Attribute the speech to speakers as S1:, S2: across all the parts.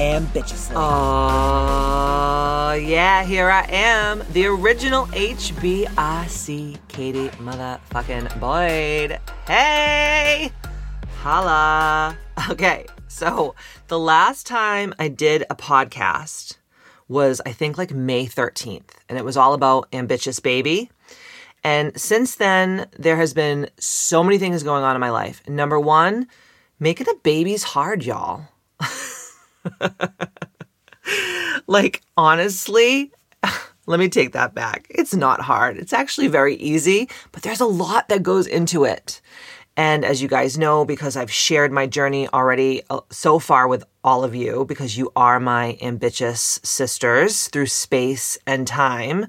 S1: ambitiously.
S2: Oh, yeah, here I am, the original HBIC Katie motherfucking Boyd. Hey! Holla. Okay, so the last time I did a podcast was, I think, like May 13th, and it was all about Ambitious Baby. And since then, there has been so many things going on in my life. Number one, making a baby's hard, y'all. like, honestly, let me take that back. It's not hard. It's actually very easy, but there's a lot that goes into it. And as you guys know, because I've shared my journey already uh, so far with all of you, because you are my ambitious sisters through space and time,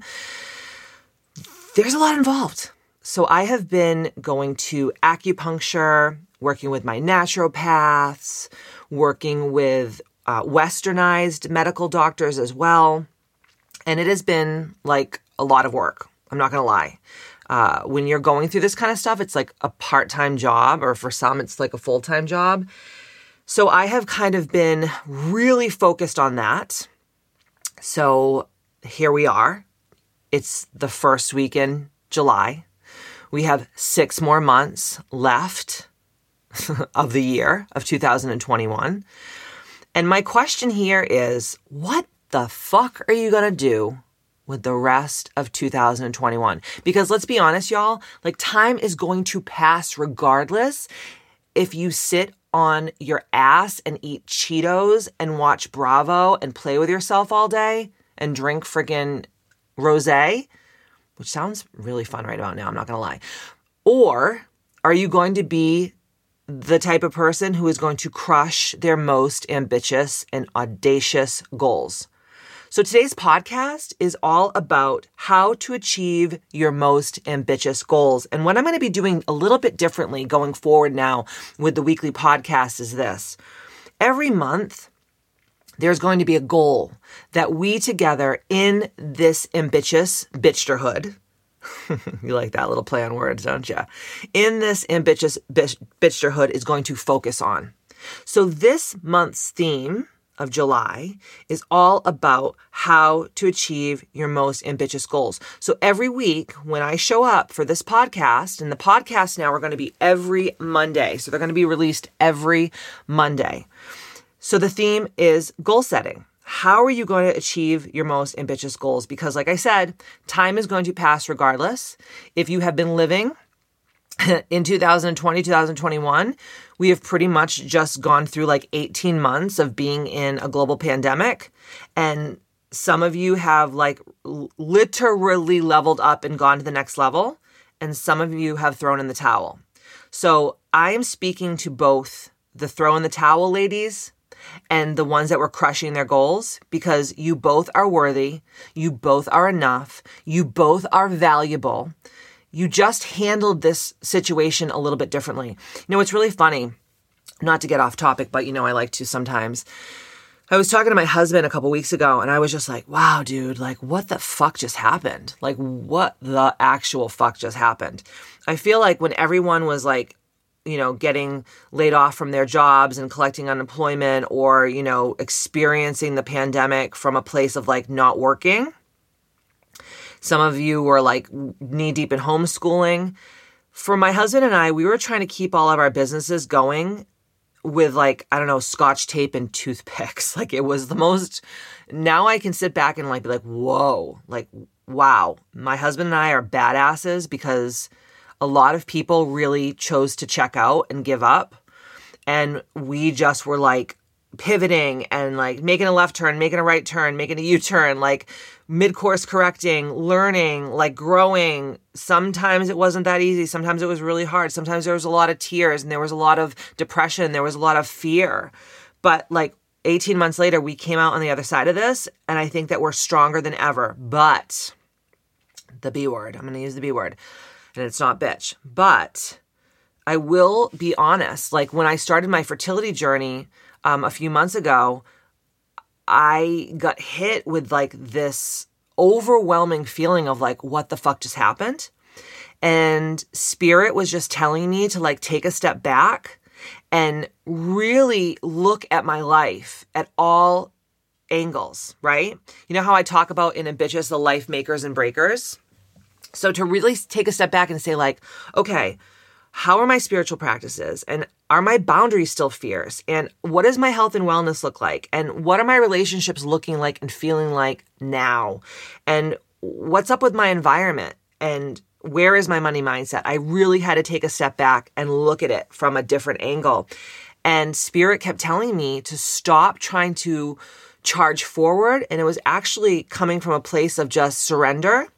S2: there's a lot involved. So I have been going to acupuncture, working with my naturopaths, working with uh, westernized medical doctors as well. And it has been like a lot of work. I'm not going to lie. Uh, when you're going through this kind of stuff, it's like a part time job, or for some, it's like a full time job. So I have kind of been really focused on that. So here we are. It's the first week in July. We have six more months left of the year of 2021. And my question here is what the fuck are you going to do with the rest of 2021? Because let's be honest, y'all, like time is going to pass regardless if you sit on your ass and eat Cheetos and watch Bravo and play with yourself all day and drink friggin' rose, which sounds really fun right about now, I'm not gonna lie. Or are you going to be the type of person who is going to crush their most ambitious and audacious goals. So today's podcast is all about how to achieve your most ambitious goals. And what I'm going to be doing a little bit differently going forward now with the weekly podcast is this. Every month, there's going to be a goal that we together in this ambitious bitchterhood, you like that little play on words, don't you? In this ambitious bitch, bitchterhood is going to focus on. So this month's theme of July is all about how to achieve your most ambitious goals. So every week when I show up for this podcast, and the podcasts now are going to be every Monday. So they're going to be released every Monday. So the theme is goal setting. How are you going to achieve your most ambitious goals? Because, like I said, time is going to pass regardless. If you have been living in 2020, 2021, we have pretty much just gone through like 18 months of being in a global pandemic. And some of you have like literally leveled up and gone to the next level. And some of you have thrown in the towel. So I am speaking to both the throw in the towel ladies and the ones that were crushing their goals because you both are worthy, you both are enough, you both are valuable. You just handled this situation a little bit differently. You know, it's really funny, not to get off topic, but you know, I like to sometimes. I was talking to my husband a couple weeks ago and I was just like, wow, dude, like what the fuck just happened? Like what the actual fuck just happened? I feel like when everyone was like you know, getting laid off from their jobs and collecting unemployment or, you know, experiencing the pandemic from a place of like not working. Some of you were like knee deep in homeschooling. For my husband and I, we were trying to keep all of our businesses going with like, I don't know, scotch tape and toothpicks. Like it was the most, now I can sit back and like be like, whoa, like, wow, my husband and I are badasses because a lot of people really chose to check out and give up. And we just were like pivoting and like making a left turn, making a right turn, making a U turn, like mid course correcting, learning, like growing. Sometimes it wasn't that easy. Sometimes it was really hard. Sometimes there was a lot of tears and there was a lot of depression. There was a lot of fear. But like, 18 months later, we came out on the other side of this, and I think that we're stronger than ever. But the B word, I'm going to use the B word, and it's not bitch. But I will be honest. Like when I started my fertility journey um, a few months ago, I got hit with like this overwhelming feeling of like, what the fuck just happened? And spirit was just telling me to like take a step back and really look at my life at all angles, right? You know how I talk about in Ambitious the life makers and breakers? So to really take a step back and say, like, okay, how are my spiritual practices? And are my boundaries still fierce? And what does my health and wellness look like? And what are my relationships looking like and feeling like now? And what's up with my environment? And where is my money mindset? I really had to take a step back and look at it from a different angle. And spirit kept telling me to stop trying to charge forward. And it was actually coming from a place of just surrender.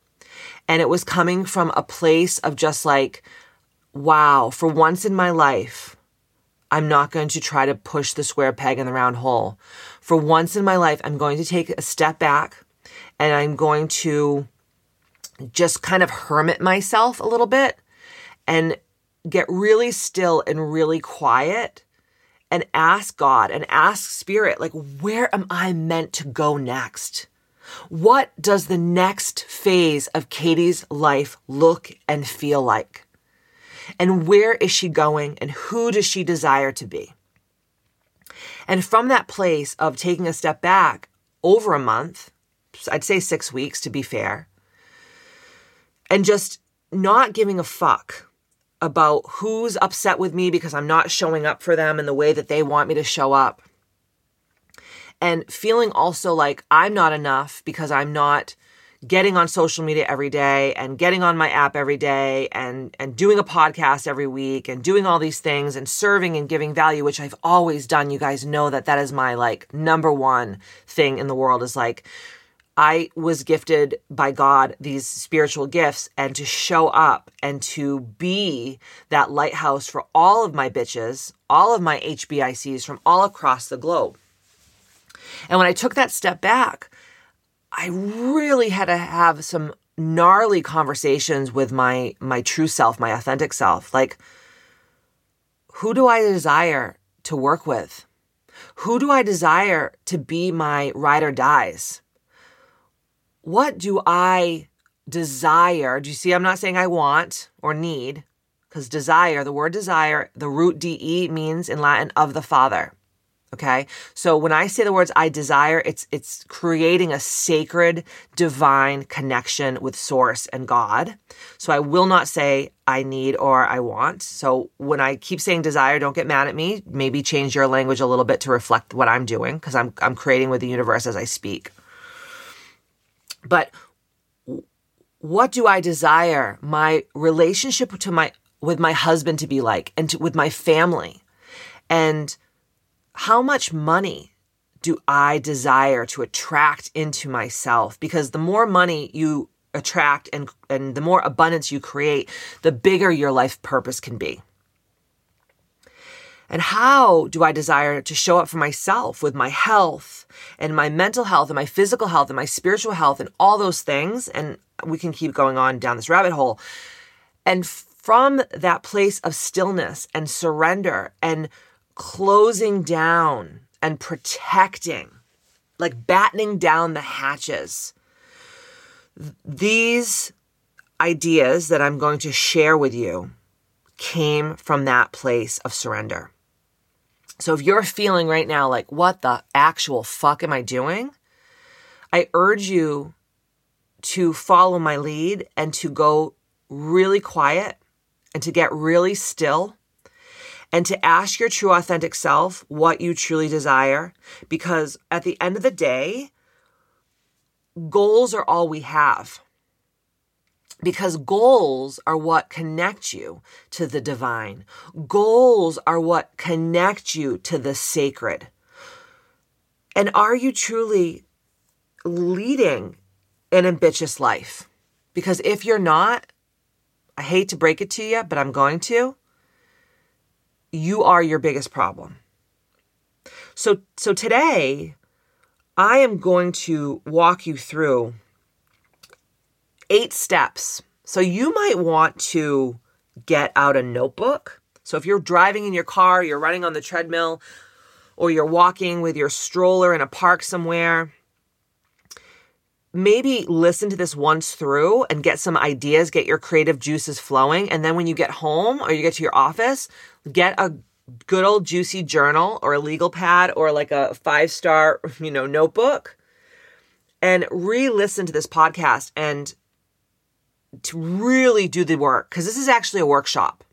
S2: And it was coming from a place of just like, wow, for once in my life, I'm not going to try to push the square peg in the round hole. For once in my life, I'm going to take a step back and I'm going to just kind of hermit myself a little bit and get really still and really quiet and ask God and ask Spirit, like, where am I meant to go next? What does the next phase of Katie's life look and feel like? And where is she going and who does she desire to be? And from that place of taking a step back over a month, I'd say six weeks to be fair, and just not giving a fuck about who's upset with me because I'm not showing up for them in the way that they want me to show up. And feeling also like I'm not enough because I'm not getting on social media every day and getting on my app every day and and doing a podcast every week and doing all these things and serving and giving value which I've always done you guys know that that is my like number one thing in the world is like I was gifted by God these spiritual gifts and to show up and to be that lighthouse for all of my bitches, all of my HBICs from all across the globe. And when I took that step back, I really had to have some gnarly conversations with my my true self, my authentic self. Like who do I desire to work with? Who do I desire to be my ride or dies? what do I desire? Do you see? I'm not saying I want or need, because desire, the word desire, the root de means in Latin of the Father. Okay. So when I say the words I desire, it's, it's creating a sacred divine connection with source and God. So I will not say I need or I want. So when I keep saying desire, don't get mad at me. Maybe change your language a little bit to reflect what I'm doing because I'm, I'm creating with the universe as I speak. But what do I desire my relationship to my with my husband to be like and to, with my family? And how much money do I desire to attract into myself? Because the more money you attract and and the more abundance you create, the bigger your life purpose can be. And how do I desire to show up for myself with my health and my mental health and my physical health and my spiritual health and all those things? And we can keep going on down this rabbit hole. And from that place of stillness and surrender and closing down and protecting, like battening down the hatches, these ideas that I'm going to share with you came from that place of surrender. So if you're feeling right now like, what the actual fuck am I doing? I urge you to follow my lead and to go really quiet and to get really still and to ask your true authentic self what you truly desire. Because at the end of the day, goals are all we have because goals are what connect you to the divine. Goals are what connect you to the sacred. And are you truly leading an ambitious life? Because if you're not, I hate to break it to you, but I'm going to. You are your biggest problem. So so today I am going to walk you through eight steps. So you might want to get out a notebook. So if you're driving in your car, you're running on the treadmill, or you're walking with your stroller in a park somewhere, maybe listen to this once through and get some ideas, get your creative juices flowing. And then when you get home or you get to your office, get a good old juicy journal or a legal pad or like a five star, you know, notebook and re listen to this podcast and to really do the work because this is actually a workshop.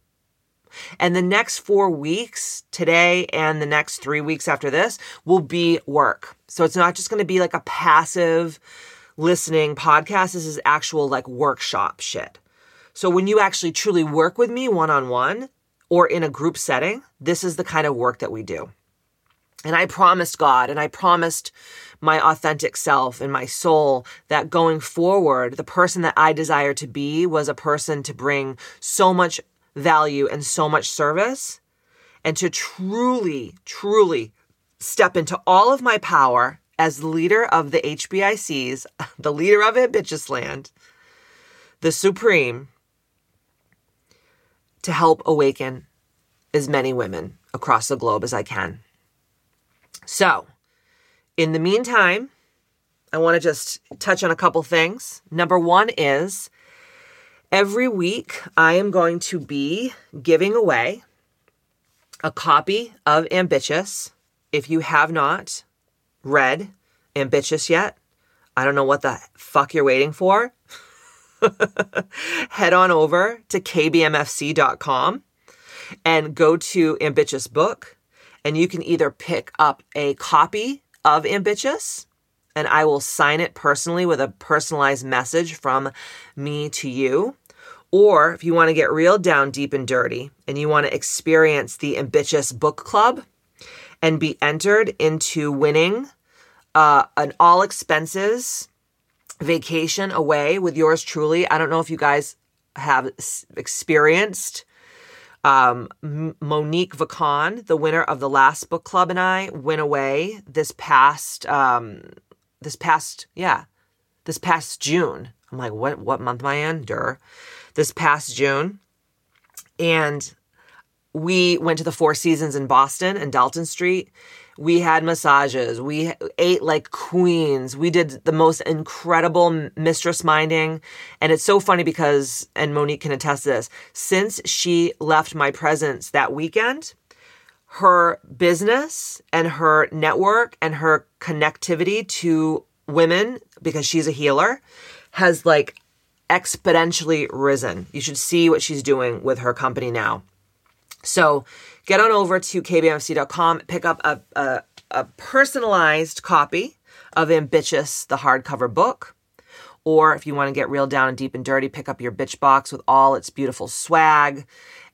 S2: And the next four weeks, today and the next three weeks after this, will be work. So it's not just going to be like a passive listening podcast. This is actual like workshop shit. So when you actually truly work with me one on one or in a group setting, this is the kind of work that we do. And I promised God and I promised my authentic self and my soul that going forward, the person that I desire to be was a person to bring so much value and so much service and to truly, truly step into all of my power as leader of the HBICs, the leader of Ambitious Land, the Supreme, to help awaken as many women across the globe as I can. So, in the meantime, I want to just touch on a couple things. Number one is every week I am going to be giving away a copy of Ambitious. If you have not read Ambitious yet, I don't know what the fuck you're waiting for. Head on over to kbmfc.com and go to Ambitious Book and you can either pick up a copy of Ambitious and I will sign it personally with a personalized message from me to you. Or if you want to get real down deep and dirty and you want to experience the Ambitious Book Club and be entered into winning uh, an all expenses vacation away with yours truly. I don't know if you guys have experienced um, Monique Vacan, the winner of the last book club, and I went away this past um, this past yeah this past June. I'm like, what what month am I in? Dur. This past June, and we went to the Four Seasons in Boston and Dalton Street, we had massages. We ate like queens. We did the most incredible mistress minding. And it's so funny because, and Monique can attest to this, since she left my presence that weekend, her business and her network and her connectivity to women, because she's a healer, has like exponentially risen. You should see what she's doing with her company now. So get on over to kbmfc.com, pick up a, a, a personalized copy of Ambitious, the hardcover book. Or if you want to get real down and deep and dirty, pick up your bitch box with all its beautiful swag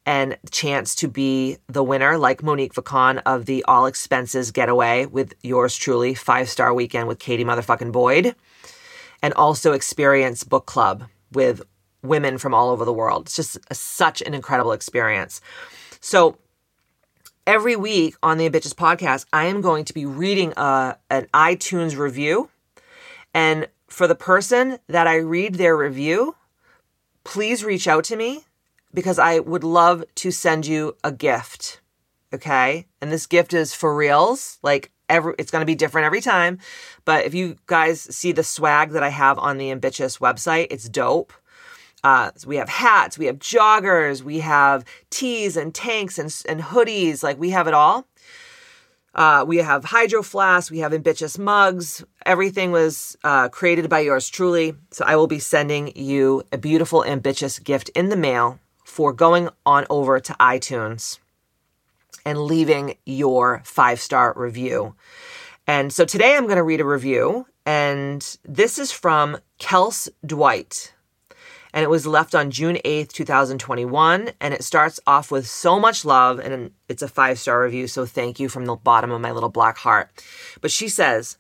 S2: and chance to be the winner, like Monique Vacan of the all expenses getaway with yours truly, five star weekend with Katie motherfucking Boyd, and also experience book club with women from all over the world. It's just a, such an incredible experience. So every week on the Ambitious podcast, I am going to be reading a, uh, an iTunes review. And for the person that I read their review, please reach out to me because I would love to send you a gift. Okay. And this gift is for reals. Like every, it's going to be different every time. But if you guys see the swag that I have on the Ambitious website, it's dope. Uh, we have hats, we have joggers, we have tees and tanks and, and hoodies. Like we have it all. Uh, we have hydro flasks, we have ambitious mugs. Everything was uh, created by yours truly. So I will be sending you a beautiful, ambitious gift in the mail for going on over to iTunes and leaving your five star review. And so today I'm going to read a review, and this is from Kels Dwight and it was left on June 8th, 2021. And it starts off with so much love, and it's a five star review. So thank you from the bottom of my little black heart. But she says,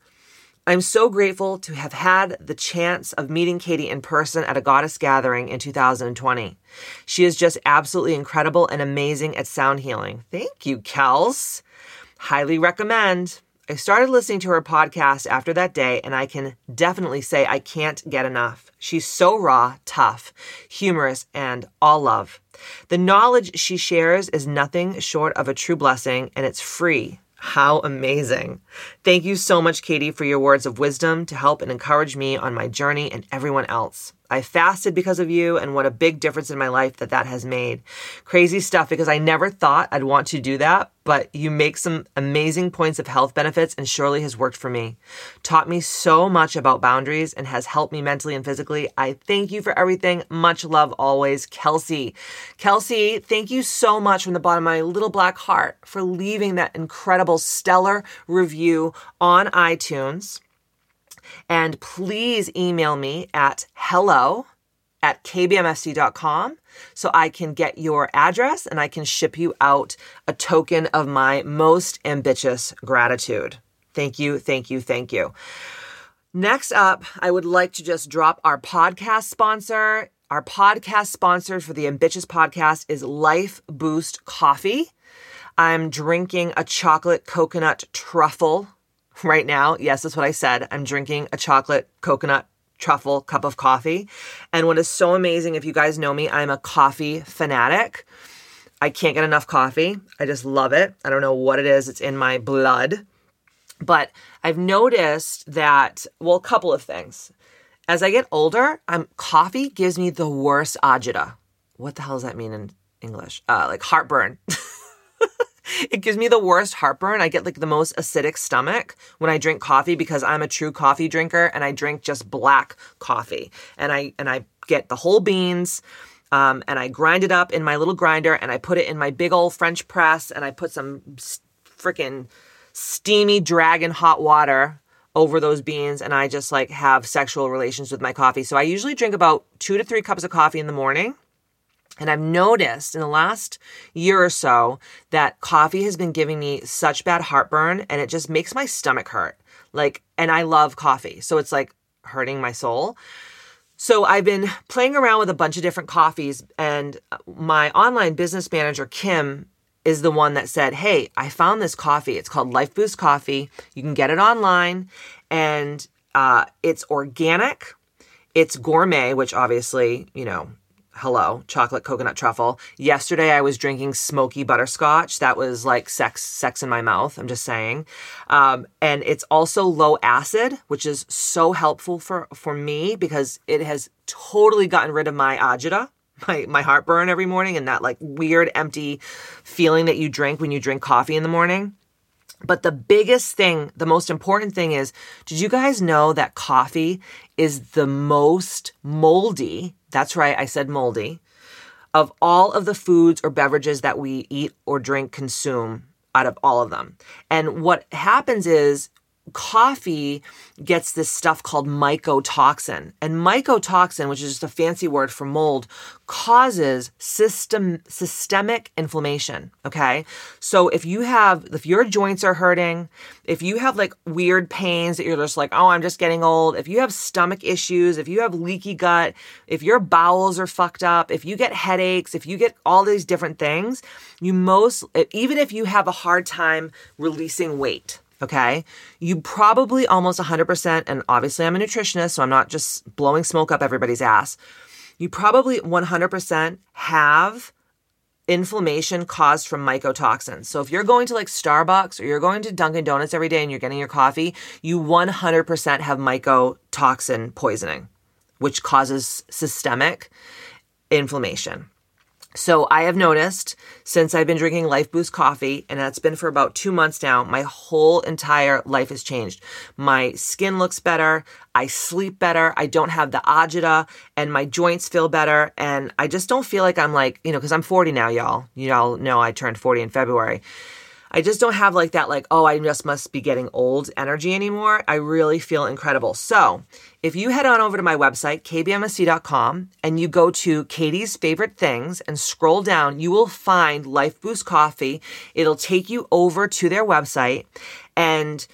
S2: I'm so grateful to have had the chance of meeting Katie in person at a goddess gathering in 2020. She is just absolutely incredible and amazing at sound healing. Thank you, Kels. Highly recommend. I started listening to her podcast after that day, and I can definitely say I can't get enough. She's so raw, tough, humorous, and all love. The knowledge she shares is nothing short of a true blessing, and it's free. How amazing. Thank you so much, Katie, for your words of wisdom to help and encourage me on my journey and everyone else. I fasted because of you, and what a big difference in my life that that has made. Crazy stuff because I never thought I'd want to do that, but you make some amazing points of health benefits and surely has worked for me. Taught me so much about boundaries and has helped me mentally and physically. I thank you for everything. Much love always, Kelsey. Kelsey, thank you so much from the bottom of my little black heart for leaving that incredible, stellar review on iTunes. And please email me at hello at kbmfc.com so I can get your address and I can ship you out a token of my most ambitious gratitude. Thank you, thank you, thank you. Next up, I would like to just drop our podcast sponsor. Our podcast sponsor for the Ambitious podcast is Life Boost Coffee. I'm drinking a chocolate coconut truffle right now. Yes, that's what I said. I'm drinking a chocolate coconut truffle cup of coffee. And what is so amazing, if you guys know me, I'm a coffee fanatic. I can't get enough coffee. I just love it. I don't know what it is, it's in my blood. But I've noticed that, well, a couple of things. As I get older, I'm coffee gives me the worst agita. What the hell does that mean in English? Uh, like heartburn. it gives me the worst heartburn. I get like the most acidic stomach when I drink coffee because I'm a true coffee drinker and I drink just black coffee. And I and I get the whole beans um, and I grind it up in my little grinder and I put it in my big old French press and I put some freaking steamy dragon hot water over those beans and I just like have sexual relations with my coffee. So I usually drink about 2 to 3 cups of coffee in the morning and I've noticed in the last year or so that coffee has been giving me such bad heartburn and it just makes my stomach hurt. Like, and I love coffee. So it's like hurting my soul. So I've been playing around with a bunch of different coffees and my online business manager, Kim, is the one that said, Hey, I found this coffee. It's called Life Boost Coffee. You can get it online and uh, it's organic. It's gourmet, which obviously, you know, hello, chocolate coconut truffle. Yesterday I was drinking smoky butterscotch. That was like sex, sex in my mouth. I'm just saying. Um, and it's also low acid, which is so helpful for, for me because it has totally gotten rid of my agita. My, my heartburn every morning and that like weird empty feeling that you drink when you drink coffee in the morning. But the biggest thing, the most important thing is did you guys know that coffee is the most moldy that's right, I said moldy. Of all of the foods or beverages that we eat or drink, consume, out of all of them. And what happens is coffee gets this stuff called mycotoxin. And mycotoxin, which is just a fancy word for mold, causes system systemic inflammation, okay? So if you have if your joints are hurting, if you have like weird pains that you're just like, "Oh, I'm just getting old." If you have stomach issues, if you have leaky gut, if your bowels are fucked up, if you get headaches, if you get all these different things, you most even if you have a hard time releasing weight, okay? You probably almost 100%, and obviously I'm a nutritionist, so I'm not just blowing smoke up everybody's ass. You probably 100% have inflammation caused from mycotoxins. So if you're going to like Starbucks or you're going to Dunkin' Donuts every day and you're getting your coffee, you 100% have mycotoxin poisoning, which causes systemic inflammation. So I have noticed since I've been drinking Life Boost coffee, and that's been for about two months now, my whole entire life has changed. My skin looks better. I sleep better. I don't have the agita and my joints feel better. And I just don't feel like I'm like, you know, cause I'm 40 now, y'all. You all know I turned 40 in February. I just don't have like that, like, oh, I just must be getting old energy anymore. I really feel incredible. So if you head on over to my website, kbmfc.com, and you go to Katie's favorite things and scroll down, you will find Life Boost Coffee. It'll take you over to their website. And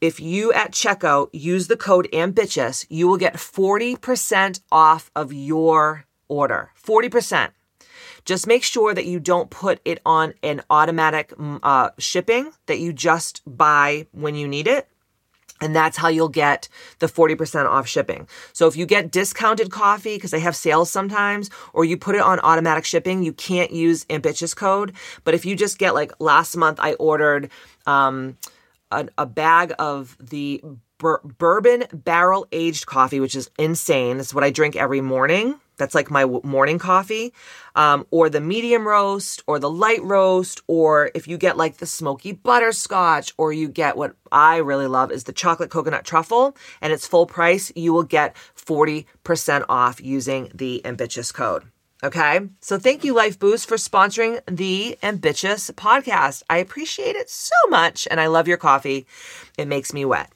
S2: if you at checkout use the code ambitious, you will get 40% off of your order. 40%. Just make sure that you don't put it on an automatic mm, uh, shipping, that you just buy when you need it. And that's how you'll get the 40% off shipping. So if you get discounted coffee, because they have sales sometimes, or you put it on automatic shipping, you can't use Ambitious code. But if you just get like last month, I ordered um, a, a bag of the bur- bourbon barrel aged coffee, which is insane. It's what I drink every morning. That's like my morning coffee, um, or the medium roast, or the light roast, or if you get like the smoky butterscotch, or you get what I really love is the chocolate coconut truffle, and it's full price, you will get 40% off using the Ambitious code. Okay. So thank you, Life Boost, for sponsoring the Ambitious podcast. I appreciate it so much, and I love your coffee. It makes me wet.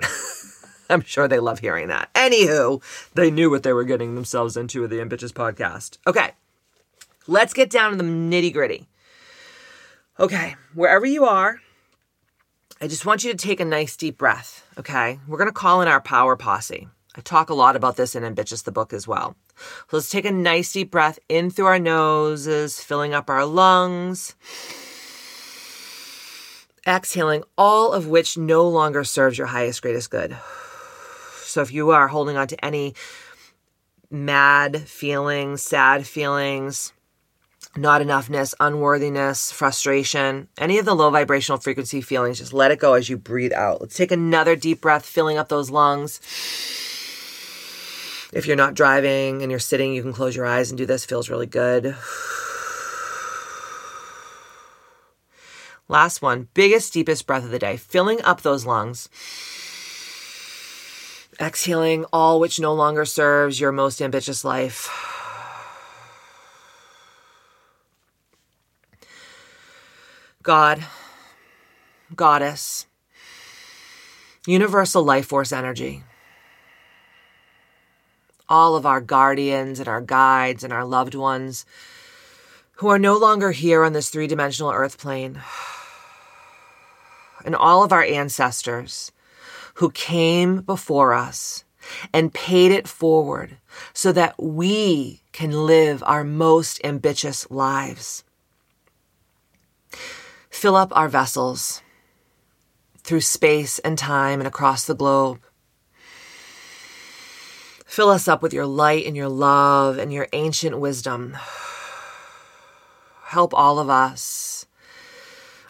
S2: I'm sure they love hearing that. Anywho, they knew what they were getting themselves into with the Ambitious podcast. Okay, let's get down to the nitty gritty. Okay, wherever you are, I just want you to take a nice deep breath. Okay, we're gonna call in our power posse. I talk a lot about this in Ambitious the book as well. So let's take a nice deep breath in through our noses, filling up our lungs exhaling all of which no longer serves your highest, greatest good. So if you are holding on to any mad feelings, sad feelings, not enoughness, unworthiness, frustration, any of the low vibrational frequency feelings, just let it go as you breathe out. Let's take another deep breath, filling up those lungs. If you're not driving and you're sitting, you can close your eyes and do this. Feels really good. Last one, biggest, deepest breath of the day, filling up those lungs. Exhaling all which no longer serves your most ambitious life. God, Goddess, universal life force energy, all of our guardians and our guides and our loved ones who are no longer here on this three dimensional earth plane and all of our ancestors who came before us and paid it forward so that we can live our most ambitious lives. Fill up our vessels through space and time and across the globe. Fill us up with your light and your love and your ancient wisdom. Help all of us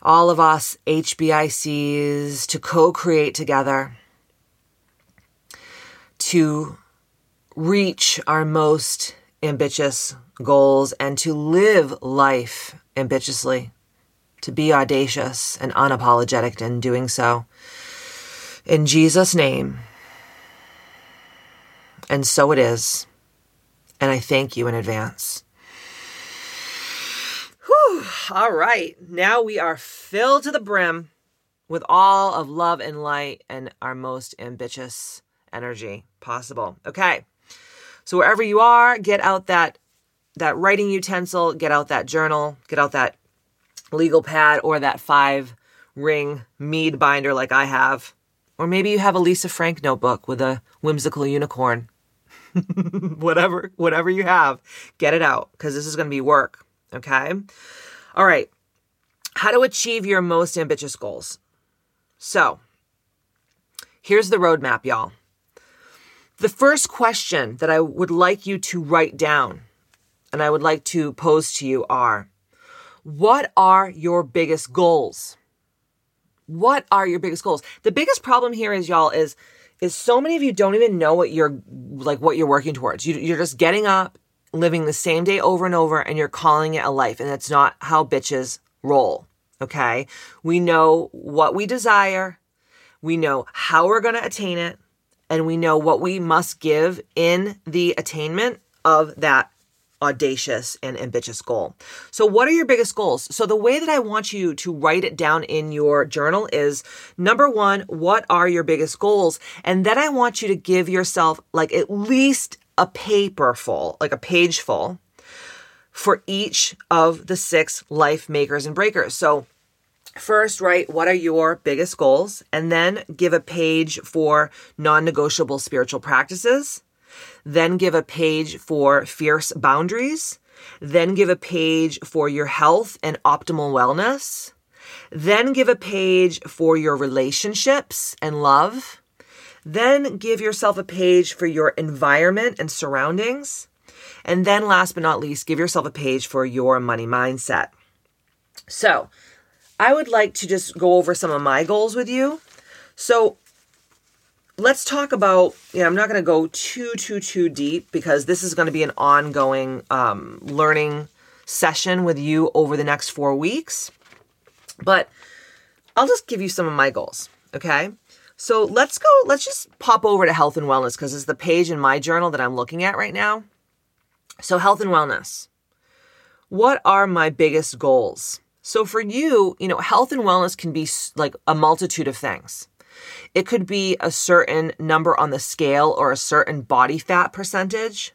S2: all of us HBICs to co create together to reach our most ambitious goals and to live life ambitiously, to be audacious and unapologetic in doing so. In Jesus' name. And so it is. And I thank you in advance. All right. Now we are filled to the brim with all of love and light and our most ambitious energy possible. Okay. So wherever you are, get out that that writing utensil, get out that journal, get out that legal pad or that five ring mead binder like I have. Or maybe you have a Lisa Frank notebook with a whimsical unicorn. whatever, whatever you have, get it out because this is going to be work. Okay. All right. How to achieve your most ambitious goals. So, here's the roadmap, y'all. The first question that I would like you to write down and I would like to pose to you are What are your biggest goals? What are your biggest goals? The biggest problem here is, y'all, is is so many of you don't even know what you're like what you're working towards. You, you're just getting up living the same day over and over and you're calling it a life. And that's not how bitches roll. Okay. We know what we desire. We know how we're going to attain it. And we know what we must give in the attainment of that audacious and ambitious goal. So, what are your biggest goals? So, the way that I want you to write it down in your journal is number one, what are your biggest goals? And then I want you to give yourself like at least a paper full, like a page full, for each of the six life makers and breakers. So, first, write what are your biggest goals, and then give a page for non negotiable spiritual practices. Then give a page for fierce boundaries. Then give a page for your health and optimal wellness. Then give a page for your relationships and love. Then give yourself a page for your environment and surroundings. And then, last but not least, give yourself a page for your money mindset. So, I would like to just go over some of my goals with you. So, let's talk about, yeah, I'm not going to go too, too, too deep because this is going to be an ongoing um, learning session with you over the next four weeks. But I'll just give you some of my goals, okay? So let's go, let's just pop over to health and wellness because it's the page in my journal that I'm looking at right now. So, health and wellness. What are my biggest goals? So, for you, you know, health and wellness can be like a multitude of things. It could be a certain number on the scale or a certain body fat percentage.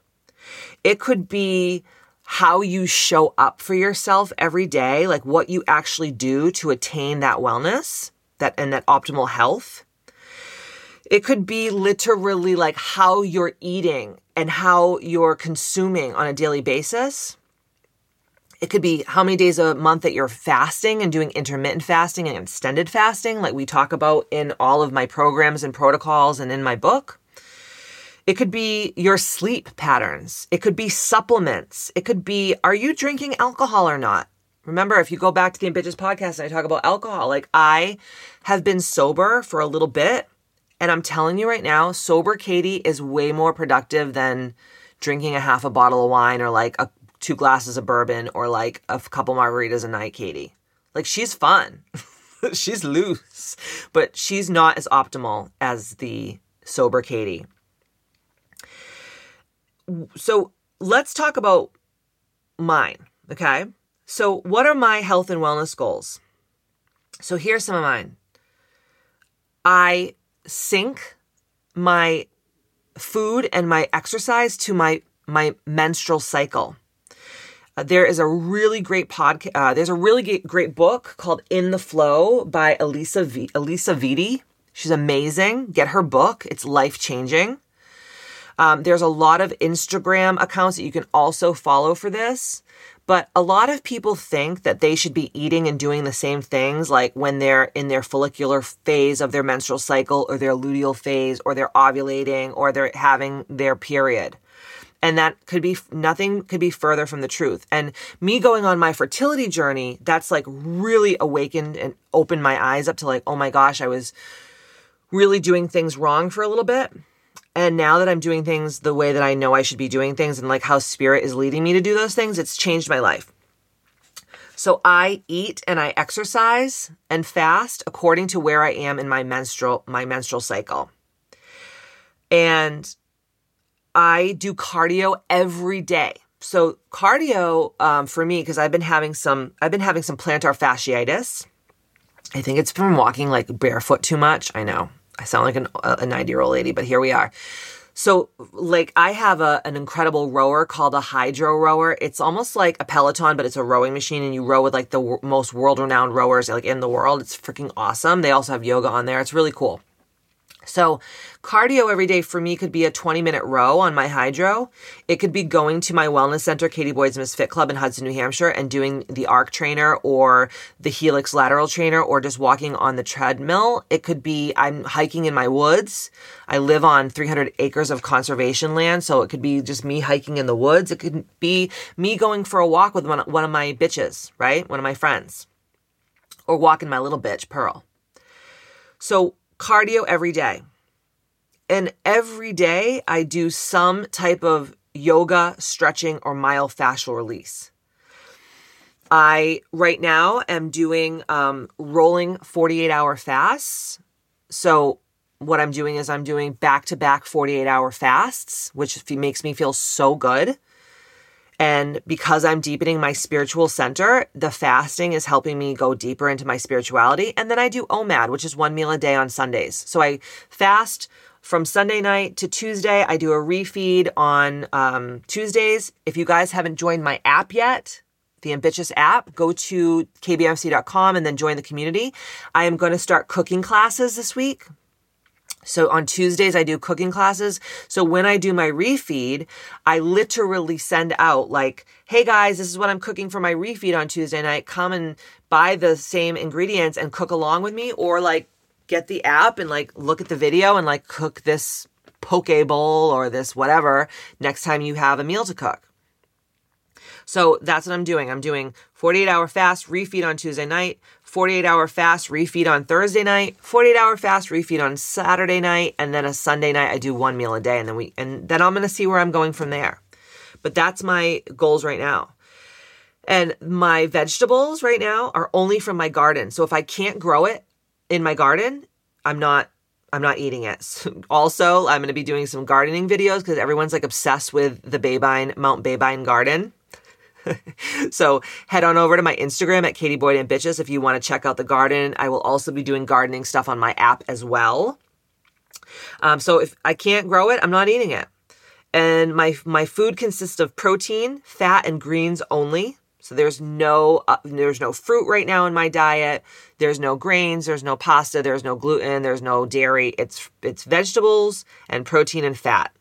S2: It could be how you show up for yourself every day, like what you actually do to attain that wellness, that and that optimal health. It could be literally like how you're eating and how you're consuming on a daily basis. It could be how many days a month that you're fasting and doing intermittent fasting and extended fasting, like we talk about in all of my programs and protocols and in my book. It could be your sleep patterns. It could be supplements. It could be, are you drinking alcohol or not? Remember, if you go back to the Ambitious podcast and I talk about alcohol, like I have been sober for a little bit. And I'm telling you right now, sober Katie is way more productive than drinking a half a bottle of wine or like a, two glasses of bourbon or like a couple margaritas a night, Katie. Like she's fun. she's loose, but she's not as optimal as the sober Katie so let's talk about mine, okay? So, what are my health and wellness goals? So, here's some of mine. I sync my food and my exercise to my my menstrual cycle. Uh, there is a really great podcast. Uh, there's a really great book called In the Flow by Elisa v- Alisa Vitti. She's amazing. Get her book. It's life changing. Um, there's a lot of Instagram accounts that you can also follow for this. But a lot of people think that they should be eating and doing the same things like when they're in their follicular phase of their menstrual cycle or their luteal phase or they're ovulating or they're having their period. And that could be nothing could be further from the truth. And me going on my fertility journey, that's like really awakened and opened my eyes up to like, oh my gosh, I was really doing things wrong for a little bit. And now that I'm doing things the way that I know I should be doing things and like how spirit is leading me to do those things, it's changed my life. So I eat and I exercise and fast according to where I am in my menstrual my menstrual cycle. And I do cardio every day. So cardio um, for me because I've been having some I've been having some plantar fasciitis. I think it's from walking like barefoot too much. I know I sound like an, a 90 year old lady, but here we are. So, like, I have a, an incredible rower called a Hydrow rower. It's almost like a Peloton, but it's a rowing machine, and you row with like the w- most world renowned rowers like in the world. It's freaking awesome. They also have yoga on there. It's really cool. So, cardio every day for me could be a 20 minute row on my Hydrow. It could be going to my wellness center, Katie Boyd's Misfit Club in Hudson, New Hampshire, and doing the arc trainer or the helix lateral trainer or just walking on the treadmill. It could be I'm hiking in my woods. I live on 300 acres of conservation land, so it could be just me hiking in the woods. It could be me going for a walk with one, one of my bitches, right? One of my friends. Or walking my little bitch, Pearl. So, cardio every day. And every day I do some type of yoga, stretching, or myofascial release. I right now am doing um, rolling 48 hour fasts. So, what I'm doing is I'm doing back to back 48 hour fasts, which makes me feel so good. And because I'm deepening my spiritual center, the fasting is helping me go deeper into my spirituality. And then I do OMAD, which is one meal a day on Sundays. So I fast from Sunday night to Tuesday. I do a refeed on um, Tuesdays. If you guys haven't joined my app yet, the Ambitious app, go to kbmc.com and then join the community. I am going to start cooking classes this week. So on Tuesdays, I do cooking classes. So when I do my refeed, I literally send out like, hey guys, this is what I'm cooking for my refeed on Tuesday night. Come and buy the same ingredients and cook along with me, or like get the app and like look at the video and like cook this poke bowl or this whatever next time you have a meal to cook. So that's what I'm doing. I'm doing 48 hour fast, refeed on Tuesday night, 48 hour fast, refeed on Thursday night, 48 hour fast, refeed on Saturday night, and then a Sunday night I do one meal a day and then we and then I'm going to see where I'm going from there. But that's my goals right now. And my vegetables right now are only from my garden. So if I can't grow it in my garden, I'm not I'm not eating it. also, I'm going to be doing some gardening videos because everyone's like obsessed with the Babine Mount Babine garden. so head on over to my Instagram at Katie Boyd and Bitches if you want to check out the garden. I will also be doing gardening stuff on my app as well. Um, so if I can't grow it, I'm not eating it. And my my food consists of protein, fat, and greens only. So there's no uh, there's no fruit right now in my diet. There's no grains, there's no pasta, there's no gluten, there's no dairy. It's it's vegetables and protein and fat.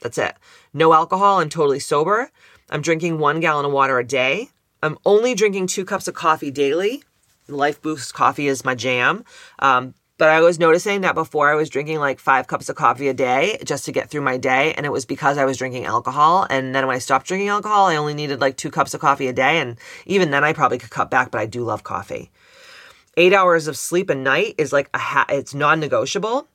S2: That's it. No alcohol and totally sober. I'm drinking one gallon of water a day. I'm only drinking two cups of coffee daily. Life Boost coffee is my jam. Um, but I was noticing that before I was drinking like five cups of coffee a day just to get through my day. And it was because I was drinking alcohol. And then when I stopped drinking alcohol, I only needed like two cups of coffee a day. And even then, I probably could cut back, but I do love coffee. Eight hours of sleep a night is like a ha- it's non negotiable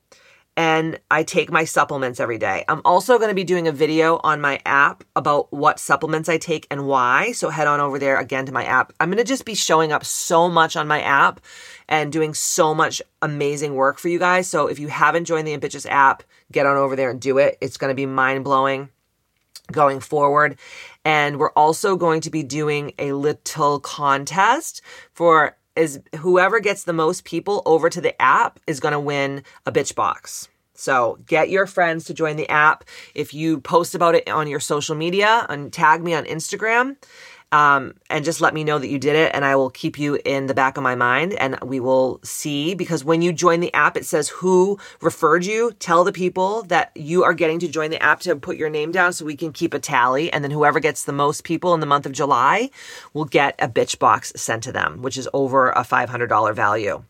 S2: and I take my supplements every day. I'm also going to be doing a video on my app about what supplements I take and why. So head on over there again to my app. I'm going to just be showing up so much on my app and doing so much amazing work for you guys. So if you haven't joined the Ambitious app, get on over there and do it. It's going to be mind blowing going forward. And we're also going to be doing a little contest for is whoever gets the most people over to the app is going to win a bitch box. So get your friends to join the app. If you post about it on your social media and tag me on Instagram, um, and just let me know that you did it, and I will keep you in the back of my mind, and we will see. Because when you join the app, it says who referred you. Tell the people that you are getting to join the app to put your name down, so we can keep a tally. And then whoever gets the most people in the month of July will get a bitch box sent to them, which is over a five hundred dollar value.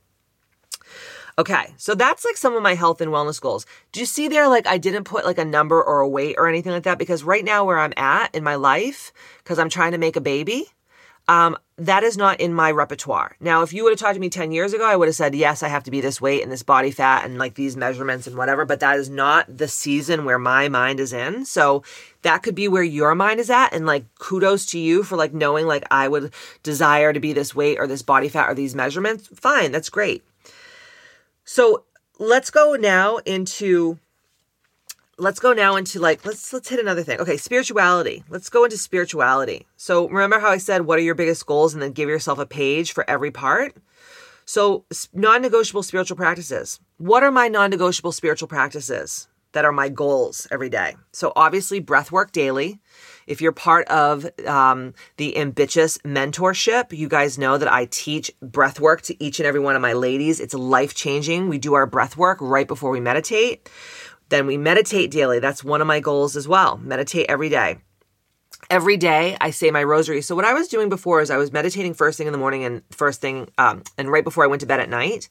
S2: Okay, so that's like some of my health and wellness goals. Do you see there, like, I didn't put like a number or a weight or anything like that? Because right now, where I'm at in my life, because I'm trying to make a baby, um, that is not in my repertoire. Now, if you would have talked to me 10 years ago, I would have said, yes, I have to be this weight and this body fat and like these measurements and whatever, but that is not the season where my mind is in. So that could be where your mind is at. And like, kudos to you for like knowing like I would desire to be this weight or this body fat or these measurements. Fine, that's great. So let's go now into let's go now into like let's let's hit another thing. Okay, spirituality. Let's go into spirituality. So remember how I said what are your biggest goals and then give yourself a page for every part? So non-negotiable spiritual practices. What are my non-negotiable spiritual practices that are my goals every day? So obviously breath work daily. If you're part of um, the Ambitious mentorship, you guys know that I teach breath work to each and every one of my ladies. It's life changing. We do our breath work right before we meditate. Then we meditate daily. That's one of my goals as well. Meditate every day. Every day I say my rosary. So what I was doing before is I was meditating first thing in the morning and first thing um, and right before I went to bed at night.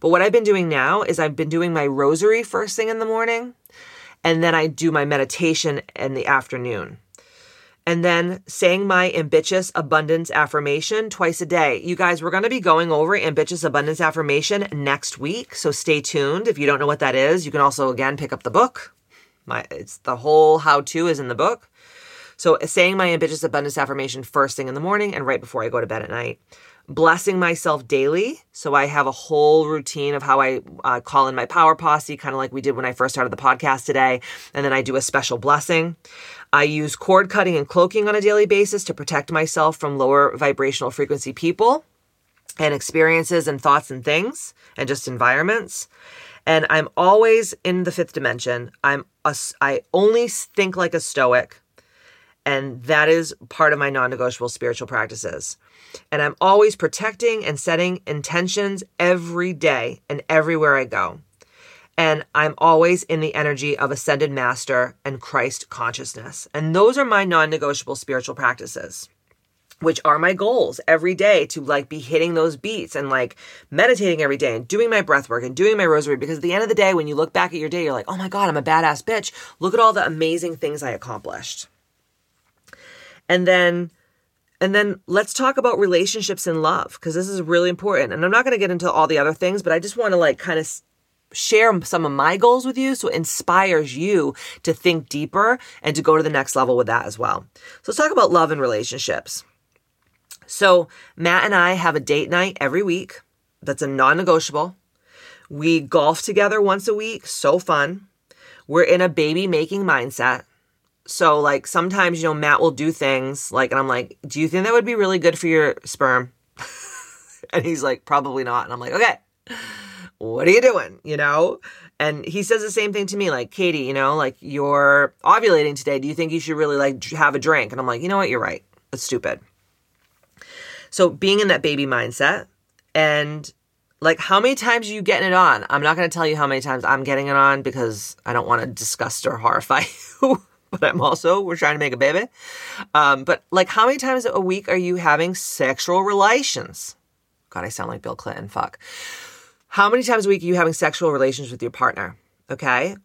S2: But what I've been doing now is I've been doing my rosary first thing in the morning, and then I do my meditation in the afternoon and then saying my ambitious abundance affirmation twice a day. You guys, we're going to be going over ambitious abundance affirmation next week, so stay tuned. If you don't know what that is, you can also again pick up the book. My it's the whole how to is in the book. So saying my ambitious abundance affirmation first thing in the morning and right before I go to bed at night. Blessing myself daily. So I have a whole routine of how I uh, call in my power posse, kind of like we did when I first started the podcast today. And then I do a special blessing. I use cord cutting and cloaking on a daily basis to protect myself from lower vibrational frequency people and experiences and thoughts and things and just environments. And I'm always in the fifth dimension. I'm a, I only think like a stoic, and that is part of my non-negotiable spiritual practices. And I'm always protecting and setting intentions every day and everywhere I go. And I'm always in the energy of ascended master and Christ consciousness. And those are my non negotiable spiritual practices which are my goals every day to like be hitting those beats and like meditating every day and doing my breath work and doing my rosary. Because at the end of the day when you look back at your day you're like oh my god i'm a badass bitch. Look at all the amazing things i accomplished. And then and then let's talk about relationships and love because this is really important. And i'm not going to get into all the other things but i just want to like kind of share some of my goals with you so it inspires you to think deeper and to go to the next level with that as well so let's talk about love and relationships so, Matt and I have a date night every week. That's a non negotiable. We golf together once a week. So fun. We're in a baby making mindset. So, like, sometimes, you know, Matt will do things like, and I'm like, do you think that would be really good for your sperm? and he's like, probably not. And I'm like, okay, what are you doing? You know? And he says the same thing to me, like, Katie, you know, like, you're ovulating today. Do you think you should really, like, have a drink? And I'm like, you know what? You're right. That's stupid. So being in that baby mindset and like how many times are you getting it on? I'm not going to tell you how many times I'm getting it on because I don't want to disgust or horrify you. but I'm also we're trying to make a baby. Um, but like how many times a week are you having sexual relations? God, I sound like Bill Clinton. Fuck. How many times a week are you having sexual relations with your partner? Okay.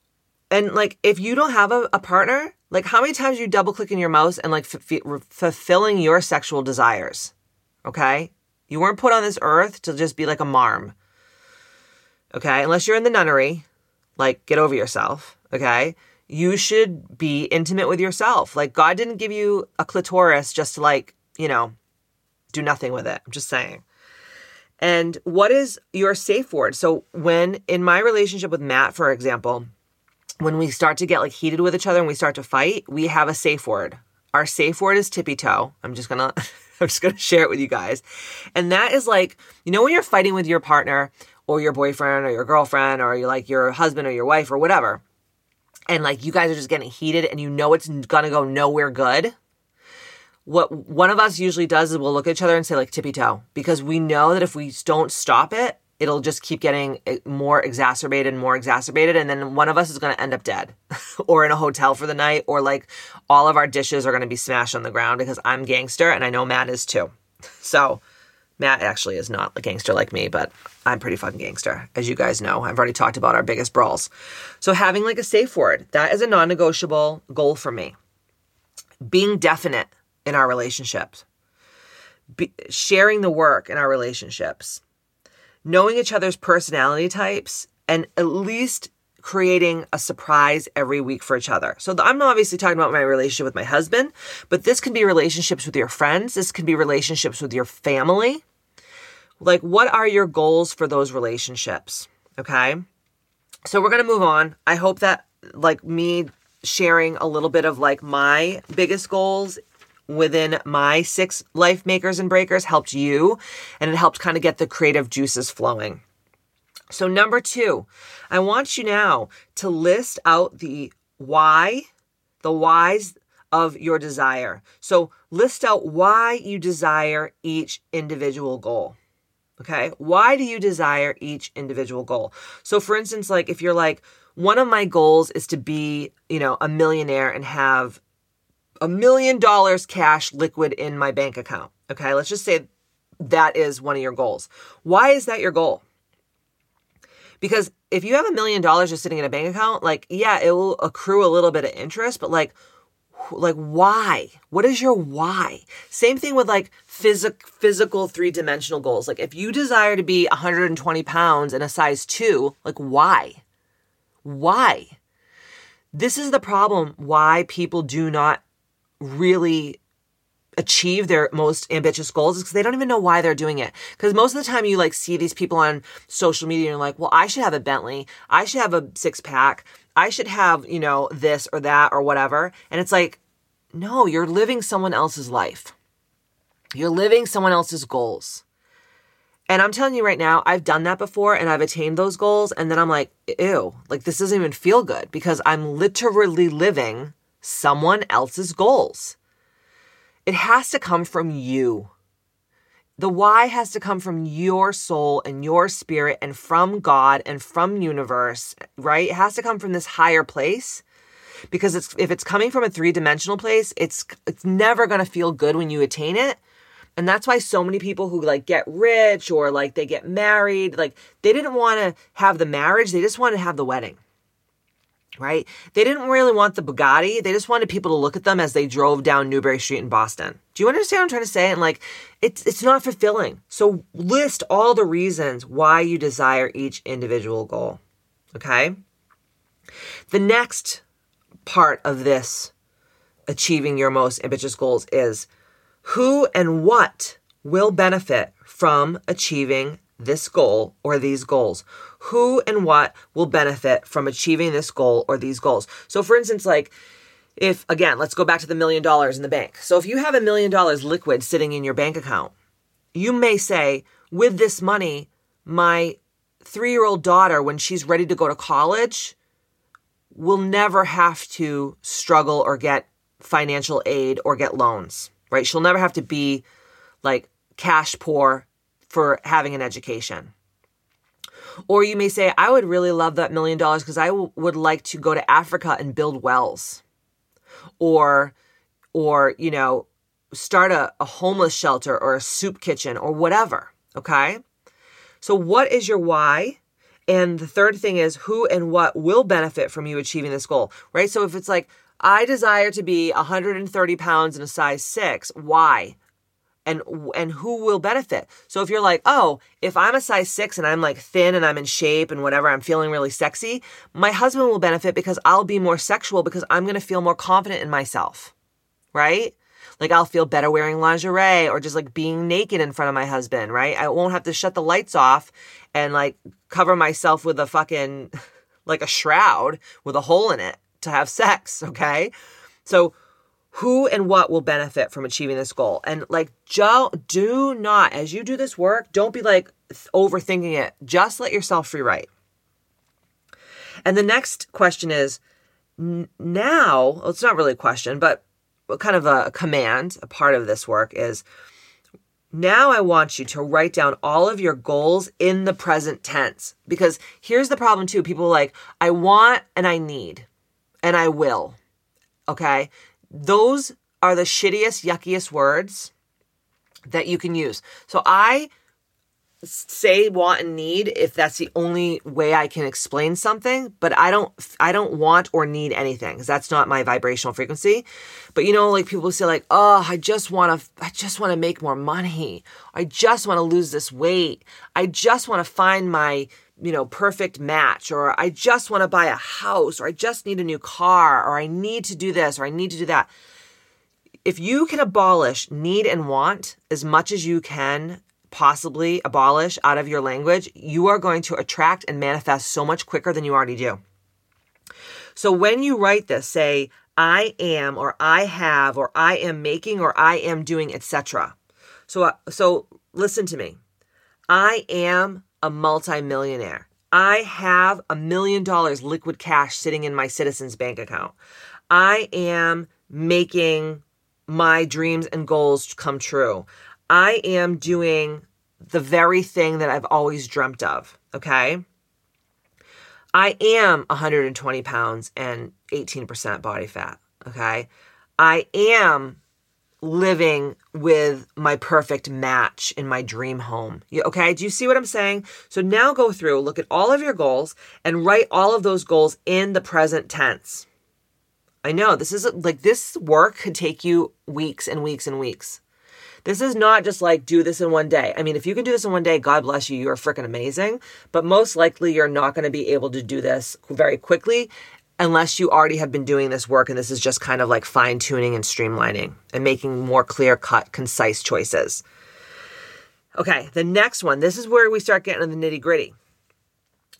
S2: And like if you don't have a, a partner, like how many times you double clicking your mouse and like f- f- fulfilling your sexual desires? Okay? You weren't put on this earth to just be like a marm. Okay? Unless you're in the nunnery, like get over yourself. Okay? You should be intimate with yourself. Like God didn't give you a clitoris just to like, you know, do nothing with it. I'm just saying. And what is your safe word? So when in my relationship with Matt, for example, when we start to get like heated with each other and we start to fight, we have a safe word. Our safe word is tippy toe. I'm just gonna I'm just going to share it with you guys. And that is like, you know, when you're fighting with your partner or your boyfriend or your girlfriend or you like your husband or your wife or whatever, and like you guys are just getting heated and you know it's going to go nowhere good. What one of us usually does is we'll look at each other and say like tippy toe because we know that if we don't stop it, it'll just keep getting eh, more exacerbated and more exacerbated and then one of us is going to end up dead or in a hotel for the night or like all of our dishes are going to be smashed on the ground because I'm gangster and I know Matt is too. So Matt actually is not a gangster like me, but I'm pretty fucking gangster. As you guys know, I've already talked about our biggest brawls. So having like a safe word, that is a non-negotiable goal for me. Being definite in our relationships. Be- sharing the work in our relationships knowing each other's personality types and at least creating a surprise every week for each other. So I'm obviously talking about my relationship with my husband, but this can be relationships with your friends, this can be relationships with your family. Like what are your goals for those relationships? Okay? So we're going to move on. I hope that like me sharing a little bit of like my biggest goals within my six life makers and breakers helped you and it helped kind of get the creative juices flowing. So, number two, I want you now to list out the why, the whys of your desire. So, list out why you desire each individual goal. Okay. Why do you desire each individual goal? So, for instance, like if you're like, one of my goals is to be, you know, a millionaire and have a million dollars cash liquid in my bank account. Okay, let's just say that is one of your goals. Why is that your goal? Because if you have a million dollars just sitting in a bank account, like, yeah, it will accrue a little bit of interest, but like, like why what is your why same thing with like phys- physical three-dimensional goals like if you desire to be 120 pounds and a size 2 like why why this is the problem why people do not really achieve their most ambitious goals is because they don't even know why they're doing it. Because most of the time you like see these people on social media and you're like, well, I should have a Bentley. I should have a six pack. I should have, you know, this or that or whatever. And it's like, no, you're living someone else's life. You're living someone else's goals. And I'm telling you right now, I've done that before and I've attained those goals. And then I'm like, ew, like this doesn't even feel good because I'm literally living someone else's goals. It has to come from you. The why has to come from your soul and your spirit and from God and from universe, right? It has to come from this higher place because it's if it's coming from a three-dimensional place, it's it's never going to feel good when you attain it. And that's why so many people who like get rich or like they get married, like they didn't want to have the marriage, they just wanted to have the wedding right? They didn't really want the Bugatti. They just wanted people to look at them as they drove down Newbury Street in Boston. Do you understand what I'm trying to say? And like, it's it's not fulfilling. So list all the reasons why you desire each individual goal. Okay. The next part of this achieving your most ambitious goals is who and what will benefit from achieving this goal or these goals? Who and what will benefit from achieving this goal or these goals? So, for instance, like if, again, let's go back to the million dollars in the bank. So, if you have a million dollars liquid sitting in your bank account, you may say, with this money, my three year old daughter, when she's ready to go to college, will never have to struggle or get financial aid or get loans, right? She'll never have to be like cash poor for having an education. Or you may say, I would really love that million dollars because I w- would like to go to Africa and build wells. Or, or, you know, start a, a homeless shelter or a soup kitchen or whatever. Okay. So, what is your why? And the third thing is who and what will benefit from you achieving this goal, right? So, if it's like, I desire to be 130 pounds in a size six, why? And and who will benefit. So if you're like, "Oh, if I'm a size 6 and I'm like thin and I'm in shape and whatever, I'm feeling really sexy, my husband will benefit because I'll be more sexual because I'm going to feel more confident in myself." Right? Like I'll feel better wearing lingerie or just like being naked in front of my husband, right? I won't have to shut the lights off and like cover myself with a fucking like a shroud with a hole in it to have sex, okay? So who and what will benefit from achieving this goal. And like, do not, as you do this work, don't be like overthinking it. Just let yourself free write. And the next question is now, well, it's not really a question, but kind of a command, a part of this work is now I want you to write down all of your goals in the present tense. Because here's the problem too people like, I want and I need and I will. Okay. Those are the shittiest, yuckiest words that you can use. So I say want and need if that's the only way I can explain something, but I don't I don't want or need anything because that's not my vibrational frequency. But you know like people say like, "Oh, I just want to I just want to make more money. I just want to lose this weight. I just want to find my you know, perfect match, or I just want to buy a house, or I just need a new car, or I need to do this, or I need to do that. If you can abolish need and want as much as you can possibly abolish out of your language, you are going to attract and manifest so much quicker than you already do. So when you write this, say, I am, or I have, or I am making, or I am doing, etc. So, uh, so listen to me. I am a multimillionaire. I have a million dollars liquid cash sitting in my citizens bank account. I am making my dreams and goals come true. I am doing the very thing that I've always dreamt of. Okay. I am 120 pounds and 18% body fat. Okay. I am living with my perfect match in my dream home. Okay, do you see what I'm saying? So now go through, look at all of your goals, and write all of those goals in the present tense. I know this is like this work could take you weeks and weeks and weeks. This is not just like do this in one day. I mean, if you can do this in one day, God bless you, you are freaking amazing. But most likely, you're not going to be able to do this very quickly unless you already have been doing this work and this is just kind of like fine tuning and streamlining and making more clear cut, concise choices. Okay, the next one, this is where we start getting in the nitty gritty.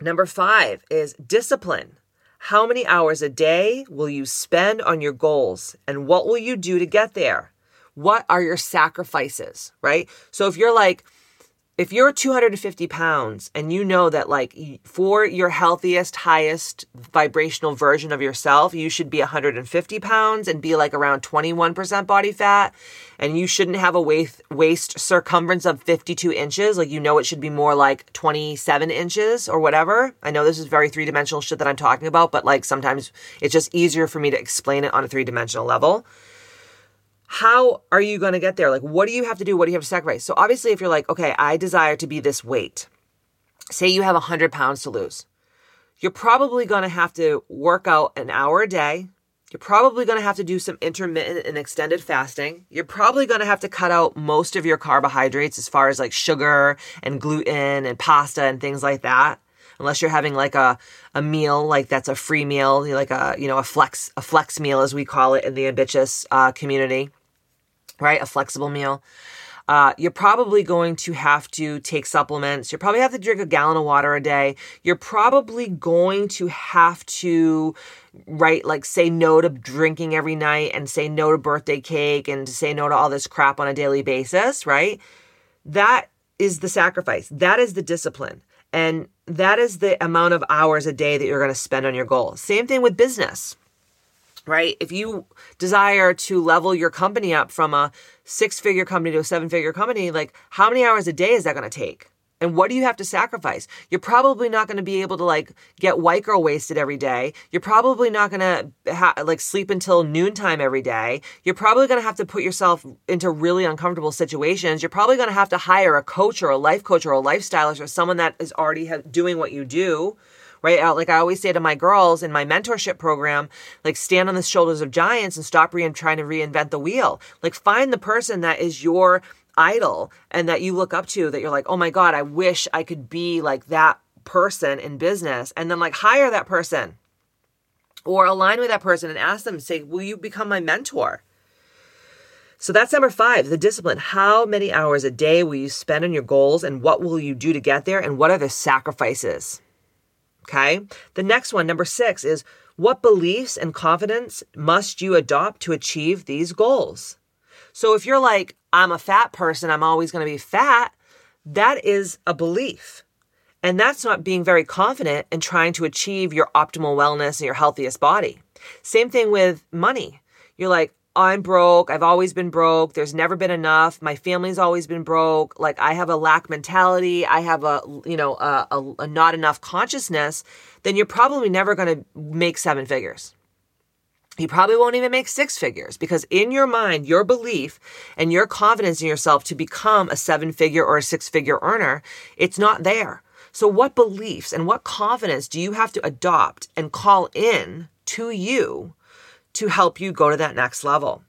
S2: Number five is discipline. How many hours a day will you spend on your goals and what will you do to get there? What are your sacrifices, right? So if you're like, if you're 250 pounds and you know that like for your healthiest highest vibrational version of yourself you should be 150 pounds and be like around 21% body fat and you shouldn't have a waist waist circumference of 52 inches like you know it should be more like 27 inches or whatever. I know this is very three-dimensional shit that i'm talking about but like sometimes it's just easier for me to explain it on a three-dimensional level how are you going to get there? Like, what do you have to do? What do you have to sacrifice? So, obviously, if you're like, okay, I desire to be this weight, say you have 100 pounds to lose, you're probably going to have to work out an hour a day. You're probably going to have to do some intermittent and extended fasting. You're probably going to have to cut out most of your carbohydrates as far as like sugar and gluten and pasta and things like that. Unless you're having like a, a meal, like that's a free meal, like a, you know, a flex, a flex meal as we call it in the ambitious uh, community right? A flexible meal. Uh, you're probably going to have to take supplements. You probably have to drink a gallon of water a day. You're probably going to have to, right, like say no to drinking every night and say no to birthday cake and say no to all this crap on a daily basis, right? That is the sacrifice. That is the discipline. And that is the amount of hours a day that you're going to spend on your goal. Same thing with business right? If you desire to level your company up from a six figure company to a seven figure company, like how many hours a day is that going to take? And what do you have to sacrifice? You're probably not going to be able to like get white girl wasted every day. You're probably not going to ha- like sleep until noontime every day. You're probably going to have to put yourself into really uncomfortable situations. You're probably going to have to hire a coach or a life coach or a lifestylist or someone that is already ha- doing what you do right? Like I always say to my girls in my mentorship program, like stand on the shoulders of giants and stop re- trying to reinvent the wheel. Like find the person that is your idol and that you look up to that you're like, oh my God, I wish I could be like that person in business. And then like hire that person or align with that person and ask them say, will you become my mentor? So that's number five, the discipline. How many hours a day will you spend on your goals and what will you do to get there? And what are the sacrifices? Okay. The next one, number six, is what beliefs and confidence must you adopt to achieve these goals? So if you're like, I'm a fat person, I'm always going to be fat, that is a belief. And that's not being very confident in trying to achieve your optimal wellness and your healthiest body. Same thing with money. You're like, I'm broke. I've always been broke. There's never been enough. My family's always been broke. Like I have a lack mentality. I have a, you know, a, a, a not enough consciousness. Then you're probably never going to make seven figures. You probably won't even make six figures because in your mind, your belief and your confidence in yourself to become a seven figure or a six figure earner, it's not there. So what beliefs and what confidence do you have to adopt and call in to you to help you go to that next level.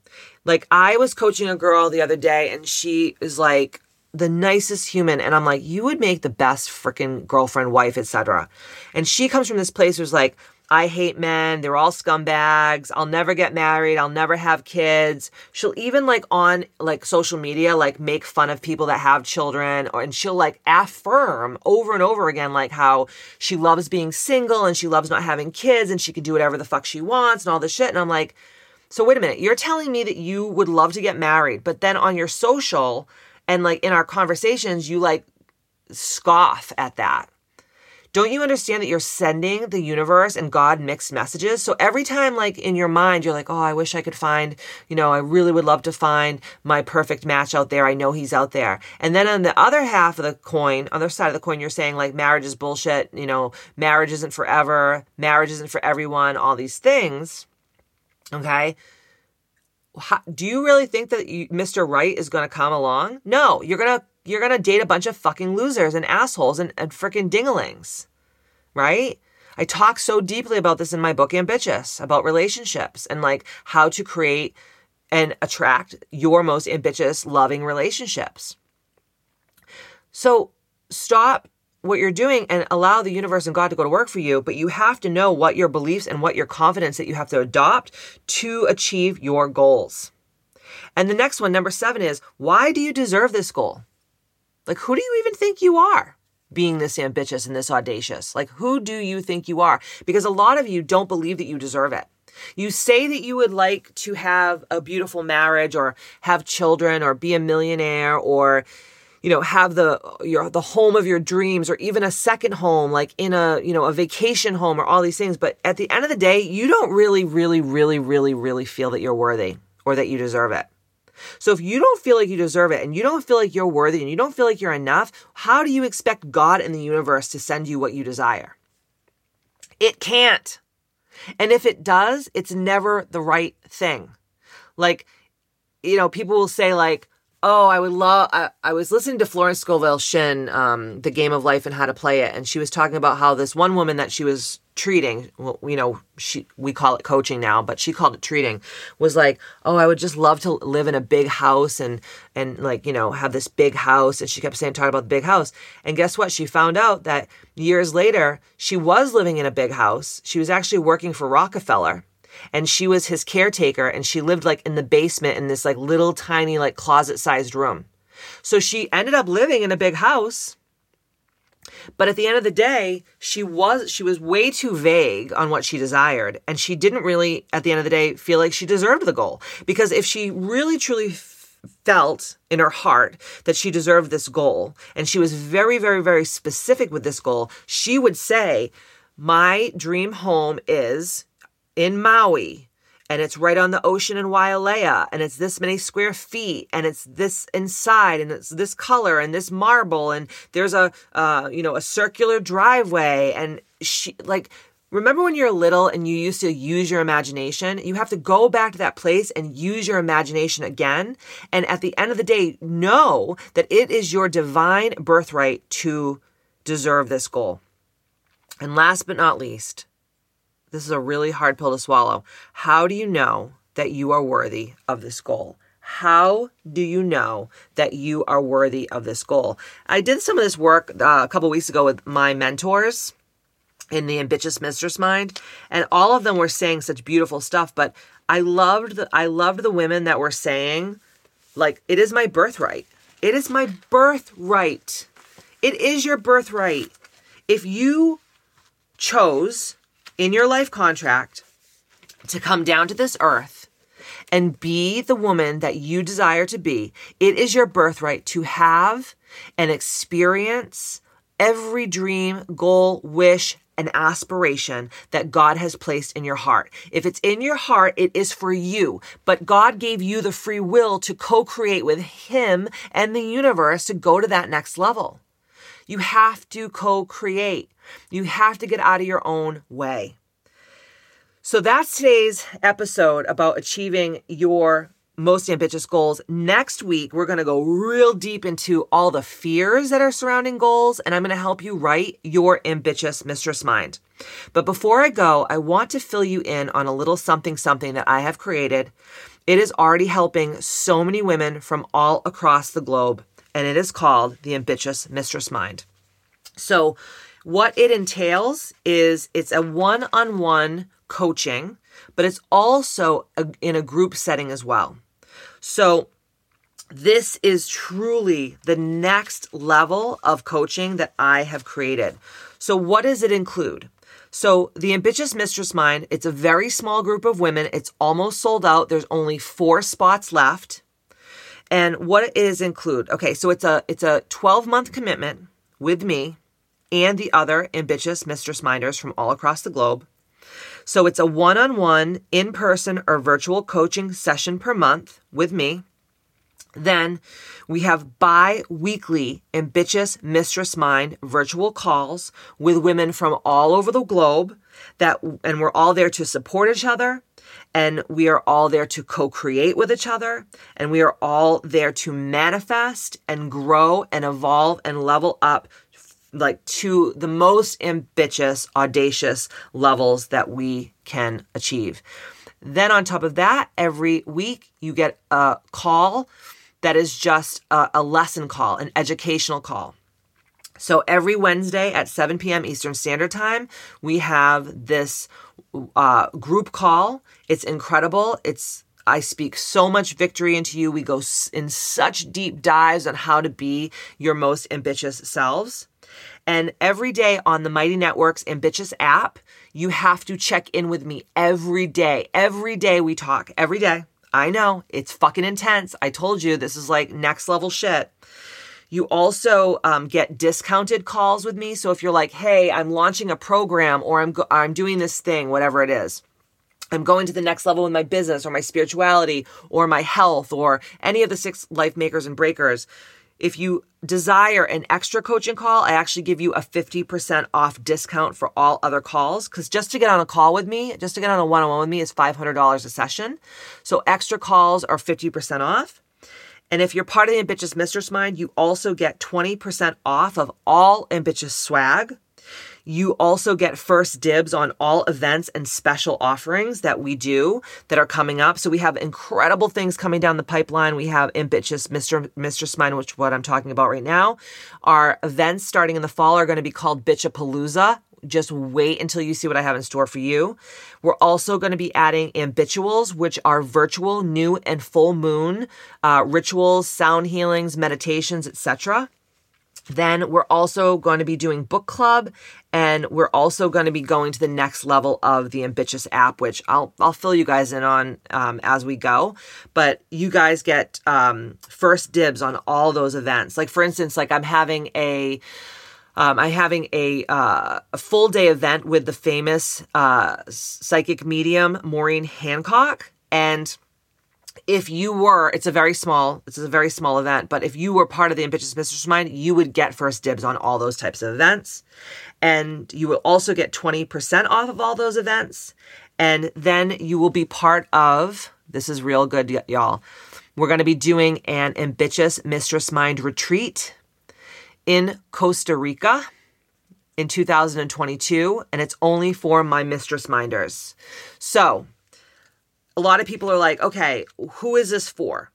S2: Like I was coaching a girl the other day and she is like the nicest human and I'm like you would make the best freaking girlfriend, wife, etc. And she comes from this place who's like I hate men. They're all scumbags. I'll never get married. I'll never have kids. She'll even like on like social media, like make fun of people that have children or, and she'll like affirm over and over again, like how she loves being single and she loves not having kids and she can do whatever the fuck she wants and all this shit. And I'm like, so wait a minute. You're telling me that you would love to get married, but then on your social and like in our conversations, you like scoff at that. Don't you understand that you're sending the universe and God mixed messages? So every time, like in your mind, you're like, oh, I wish I could find, you know, I really would love to find my perfect match out there. I know he's out there. And then on the other half of the coin, other side of the coin, you're saying like marriage is bullshit, you know, marriage isn't forever, marriage isn't for everyone, all these things. Okay. How, do you really think that you, Mr. Right is going to come along? No, you're going to you're to date a bunch of fucking losers and assholes and, and freaking dinglings, right? I talk so deeply about this in my book, Ambitious, about relationships and like how to create and attract your most ambitious, loving relationships. So stop what you're doing and allow the universe and God to go to work for you, but you have to know what your beliefs and what your confidence that you have to adopt to achieve your goals. And the next one, number seven, is why do you deserve this goal? Like, who do you even think you are? Being this ambitious and this audacious. Like, who do you think you are? Because a lot of you don't believe that you deserve it. You say that you would like to have a beautiful marriage or have children or be a millionaire or, you know have the your the home of your dreams or even a second home like in a you know a vacation home or all these things but at the end of the day you don't really really really really really feel that you're worthy or that you deserve it so if you don't feel like you deserve it and you don't feel like you're worthy and you don't feel like you're enough how do you expect god and the universe to send you what you desire? It can't. And if it does it's never the right thing. Like you know people will say like Oh, I would love. I, I was listening to Florence Scovel Shinn, um, The Game of Life and How to Play It, and she was talking about how this one woman that she was treating, well, you know, she we call it coaching now, but she called it treating, was like, oh, I would just love to live in a big house and and like you know have this big house, and she kept saying talking about the big house, and guess what? She found out that years later she was living in a big house. She was actually working for Rockefeller and she was his caretaker and she lived like in the basement in this like little tiny like closet sized room. So she ended up living in a big house. But at the end of the day, she was she was way too vague on what she desired and she didn't really at the end of the day feel like she deserved the goal because if she really truly felt in her heart that she deserved this goal and she was very very very specific with this goal, she would say, "My dream home is in Maui and it's right on the ocean in Wailea and it's this many square feet and it's this inside and it's this color and this marble and there's a uh, you know a circular driveway and she like remember when you're little and you used to use your imagination? You have to go back to that place and use your imagination again and at the end of the day know that it is your divine birthright to deserve this goal. And last but not least this is a really hard pill to swallow. How do you know that you are worthy of this goal? How do you know that you are worthy of this goal? I did some of this work uh, a couple weeks ago with my mentors in the ambitious mistress mind and all of them were saying such beautiful stuff but i loved the, i loved the women that were saying like it is my birthright it is my birthright it is your birthright if you chose in your life contract to come down to this earth and be the woman that you desire to be, it is your birthright to have and experience every dream, goal, wish, and aspiration that God has placed in your heart. If it's in your heart, it is for you. But God gave you the free will to co create with Him and the universe to go to that next level. You have to co create. You have to get out of your own way. So that's today's episode about achieving your most ambitious goals. Next week, we're going to go real deep into all the fears that are surrounding goals, and I'm going to help you write your ambitious mistress mind. But before I go, I want to fill you in on a little something something that I have created. It is already helping so many women from all across the globe, and it is called the ambitious mistress mind. So, what it entails is it's a one on one coaching, but it's also a, in a group setting as well. So, this is truly the next level of coaching that I have created. So, what does it include? So, the Ambitious Mistress Mind, it's a very small group of women. It's almost sold out. There's only four spots left. And what it is include? Okay, so it's a it's a 12 month commitment with me and the other ambitious mistress minders from all across the globe. So it's a one on one, in person, or virtual coaching session per month with me. Then we have bi weekly ambitious mistress mind virtual calls with women from all over the globe that and we're all there to support each other and we are all there to co-create with each other and we are all there to manifest and grow and evolve and level up like to the most ambitious, audacious levels that we can achieve. Then, on top of that, every week you get a call that is just a, a lesson call, an educational call. So, every Wednesday at 7 p.m. Eastern Standard Time, we have this uh, group call. It's incredible. It's I speak so much victory into you. We go in such deep dives on how to be your most ambitious selves. And every day on the Mighty Networks Ambitious app, you have to check in with me every day. Every day we talk. Every day. I know it's fucking intense. I told you this is like next level shit. You also um, get discounted calls with me. So if you're like, hey, I'm launching a program or I'm, go- I'm doing this thing, whatever it is, I'm going to the next level in my business or my spirituality or my health or any of the six life makers and breakers. If you desire an extra coaching call, I actually give you a 50% off discount for all other calls. Cause just to get on a call with me, just to get on a one on one with me is $500 a session. So extra calls are 50% off. And if you're part of the Ambitious Mistress Mind, you also get 20% off of all Ambitious swag. You also get first dibs on all events and special offerings that we do that are coming up. So we have incredible things coming down the pipeline. We have Ambitious Mr. Mistress Mind, which is what I'm talking about right now. Our events starting in the fall are going to be called Bitchapalooza, just wait until you see what I have in store for you. We're also going to be adding ambituals, which are virtual new and full moon uh, rituals, sound healings, meditations, etc. Then we're also going to be doing book club and we're also going to be going to the next level of the Ambitious app, which I'll, I'll fill you guys in on um, as we go. But you guys get um, first dibs on all those events. Like, for instance, like I'm having a, um, I'm having a, uh, a full day event with the famous uh, psychic medium Maureen Hancock. And if you were, it's a very small, it's a very small event, but if you were part of the Ambitious Mistress Mind, you would get first dibs on all those types of events. And you will also get 20% off of all those events. And then you will be part of, this is real good, y- y'all. We're going to be doing an Ambitious Mistress Mind retreat in Costa Rica in 2022, and it's only for my Mistress Minders. So, a lot of people are like, okay, who is this for?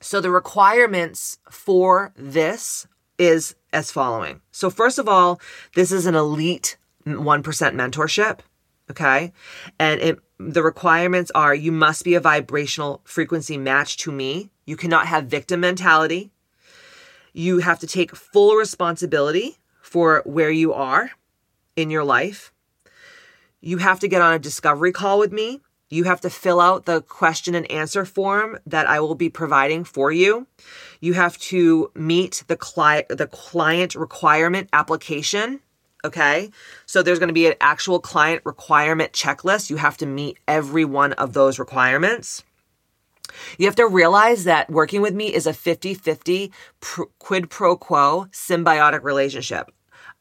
S2: So the requirements for this is as following. So first of all, this is an elite 1% mentorship, okay? And it, the requirements are you must be a vibrational frequency match to me. You cannot have victim mentality. You have to take full responsibility for where you are in your life. You have to get on a discovery call with me you have to fill out the question and answer form that I will be providing for you. You have to meet the client the client requirement application. Okay. So there's going to be an actual client requirement checklist. You have to meet every one of those requirements. You have to realize that working with me is a 50 50 quid pro quo symbiotic relationship.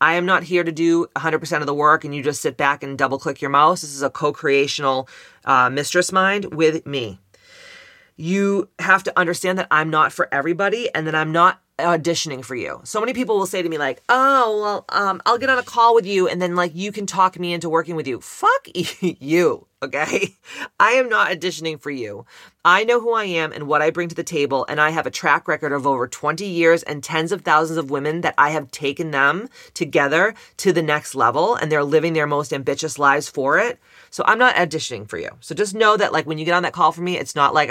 S2: I am not here to do 100% of the work and you just sit back and double click your mouse. This is a co creational uh, mistress mind with me. You have to understand that I'm not for everybody and that I'm not auditioning for you. So many people will say to me like, "Oh, well, um, I'll get on a call with you, and then like you can talk me into working with you." Fuck you, okay? I am not auditioning for you. I know who I am and what I bring to the table, and I have a track record of over 20 years and tens of thousands of women that I have taken them together to the next level, and they're living their most ambitious lives for it. So I'm not auditioning for you. So just know that like when you get on that call for me, it's not like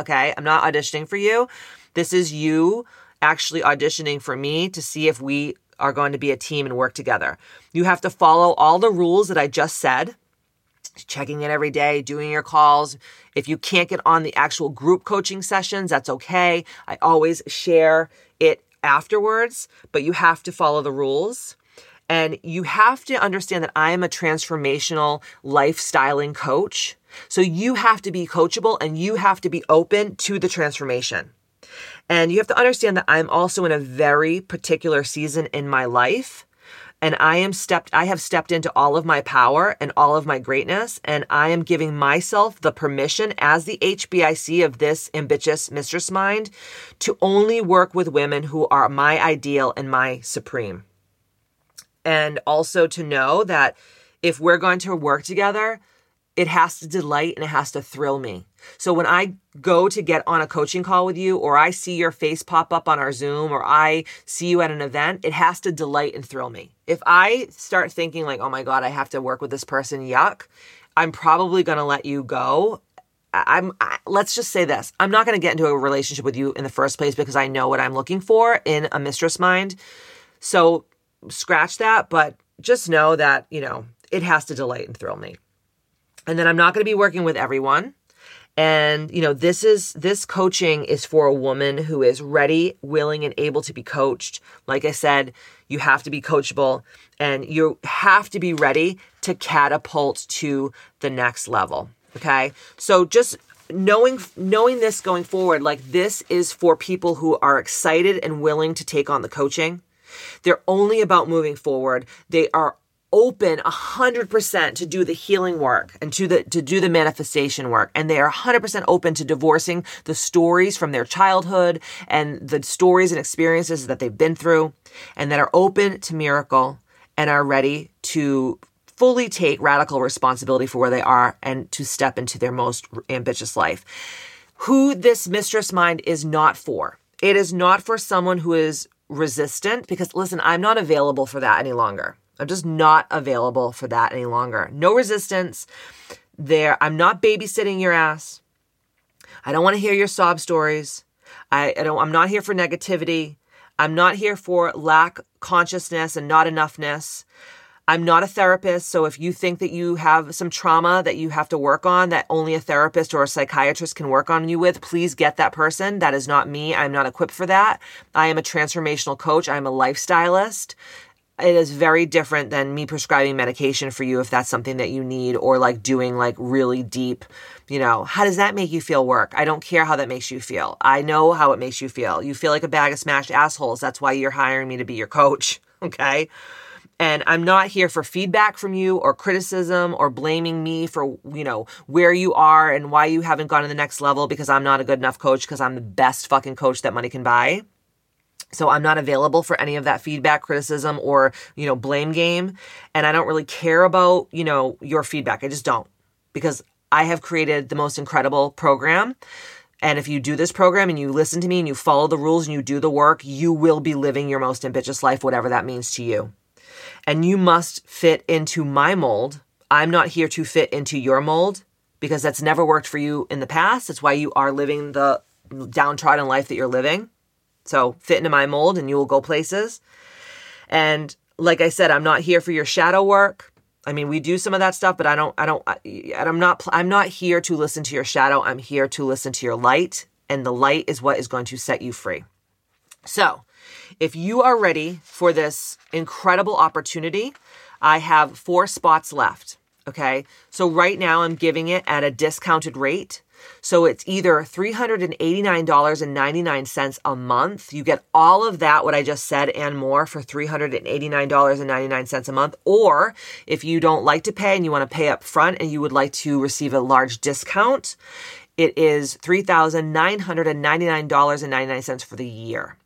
S2: okay? I'm not auditioning for you. This is you actually auditioning for me to see if we are going to be a team and work together. You have to follow all the rules that I just said. Checking in every day, doing your calls. If you can't get on the actual group coaching sessions, that's okay. I always share it afterwards, but you have to follow the rules. And you have to understand that I am a transformational lifestyling coach. So you have to be coachable and you have to be open to the transformation. And you have to understand that I'm also in a very particular season in my life. And I am stepped, I have stepped into all of my power and all of my greatness. And I am giving myself the permission as the HBIC of this ambitious mistress mind to only work with women who are my ideal and my supreme. And also to know that if we're going to work together, it has to delight and it has to thrill me. So when I go to get on a coaching call with you, or I see your face pop up on our Zoom, or I see you at an event, it has to delight and thrill me. If I start thinking, like, oh my God, I have to work with this person, yuck, I'm probably going to let you go. I'm, I, let's just say this I'm not going to get into a relationship with you in the first place because I know what I'm looking for in a mistress mind. So scratch that, but just know that, you know, it has to delight and thrill me. And then I'm not going to be working with everyone. And, you know, this is, this coaching is for a woman who is ready, willing, and able to be coached. Like I said, you have to be coachable and you have to be ready to catapult to the next level. Okay. So just knowing knowing this going forward like this is for people who are excited and willing to take on the coaching they're only about moving forward they are open 100% to do the healing work and to the to do the manifestation work. And they are 100% open to divorcing the stories from their childhood and the stories and experiences that they've been through and that are open to miracle and are ready to fully take radical responsibility for where they are and to step into their most ambitious life. Who this mistress mind is not for. It is not for someone who is resistant because listen i'm not available for that any longer I'm just not available for that any longer. No resistance. There, I'm not babysitting your ass. I don't want to hear your sob stories. I, I don't. I'm not here for negativity. I'm not here for lack consciousness and not enoughness. I'm not a therapist, so if you think that you have some trauma that you have to work on that only a therapist or a psychiatrist can work on you with, please get that person. That is not me. I'm not equipped for that. I am a transformational coach. I'm a lifestylist it is very different than me prescribing medication for you if that's something that you need or like doing like really deep you know. How does that make you feel work? I don't care how that makes you feel. I know how it makes you feel. You feel like a bag of smashed assholes. That's why you're hiring me to be your coach okay? And i'm not here for feedback from you or criticism or blaming me for you know where you are and why you haven't gone to the next level because i'm not a good enough coach because i'm the best fucking coach that money can buy so I'm not available for any of that feedback, criticism, or, you know, blame game. And I don't really care about, you know, your feedback. I just don't because I have created the most incredible program. And if you do this program and you listen to me and you follow the rules and you do the work, you will be living your most ambitious life, whatever that means to you. And you must fit into my mold. I'm not here to fit into your mold because that's never worked for you in the past. That's why you are living the downtrodden life that you're living. So fit into my mold and you will go places. And like I said, I'm not here for your shadow work. I mean, we do some of that stuff, but I don't, I don't, I, I'm not, I'm not here to listen to your shadow. I'm here to listen to your light. And the light is what is going to set you free. So if you are ready for this incredible opportunity, I have four spots left. Okay. So right now I'm giving it at a discounted rate. So it's either $389.99 a month. You get all of that, what I just said, and more for $389.99 a month. Or if you don't like to pay and you want to pay up front and you would like to receive a large discount, it is $3,999.99 for the year.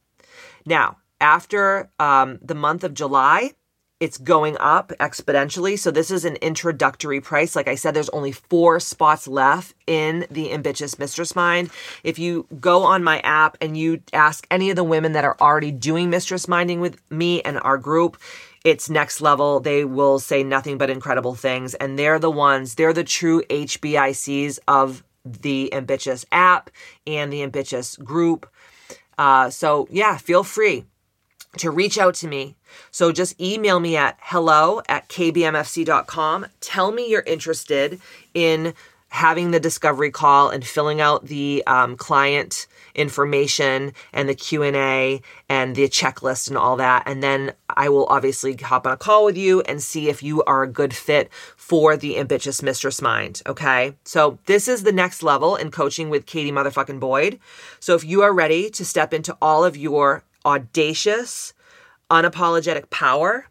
S2: Now, after um, the month of July, it's going up exponentially. So this is an introductory price. Like I said, there's only four spots left in the Ambitious Mistress Mind. If you go on my app and you ask any of the women that are already doing Mistress Minding with me and our group, it's next level. They will say nothing but incredible things. And they're the ones, they're the true HBICs of the Ambitious app and the Ambitious group. Uh, so yeah, feel free to reach out to me. So just email me at hello at kbmfc.com. Tell me you're interested in having the discovery call and filling out the um, client information and the q&a and the checklist and all that and then i will obviously hop on a call with you and see if you are a good fit for the ambitious mistress mind okay so this is the next level in coaching with katie motherfucking boyd so if you are ready to step into all of your audacious, unapologetic power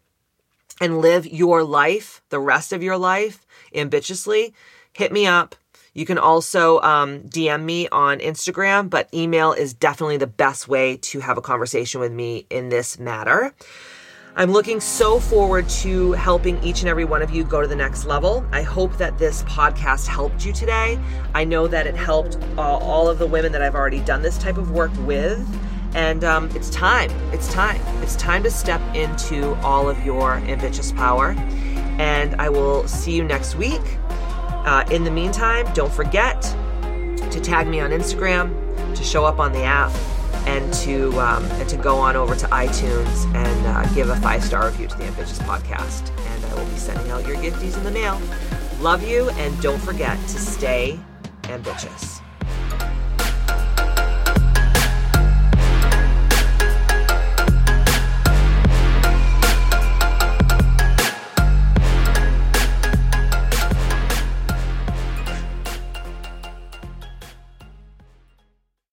S2: and live your life, the rest of your life, ambitiously, hit me up. You can also um, DM me on Instagram, but email is definitely the best way to have a conversation with me in this matter. I'm looking so forward to helping each and every one of you go to the next level. I hope that this podcast helped you today. I know that it helped uh, all of the women that I've already done this type of work with. And um, it's time. It's time. It's time to step into all of your ambitious power. And I will see you next week. Uh, in the meantime, don't forget to tag me on Instagram, to show up on the app, and to um, and to go on over to iTunes and uh, give a five star review to the Ambitious Podcast. And I will be sending out your gifties in the mail. Love you, and don't forget to stay ambitious.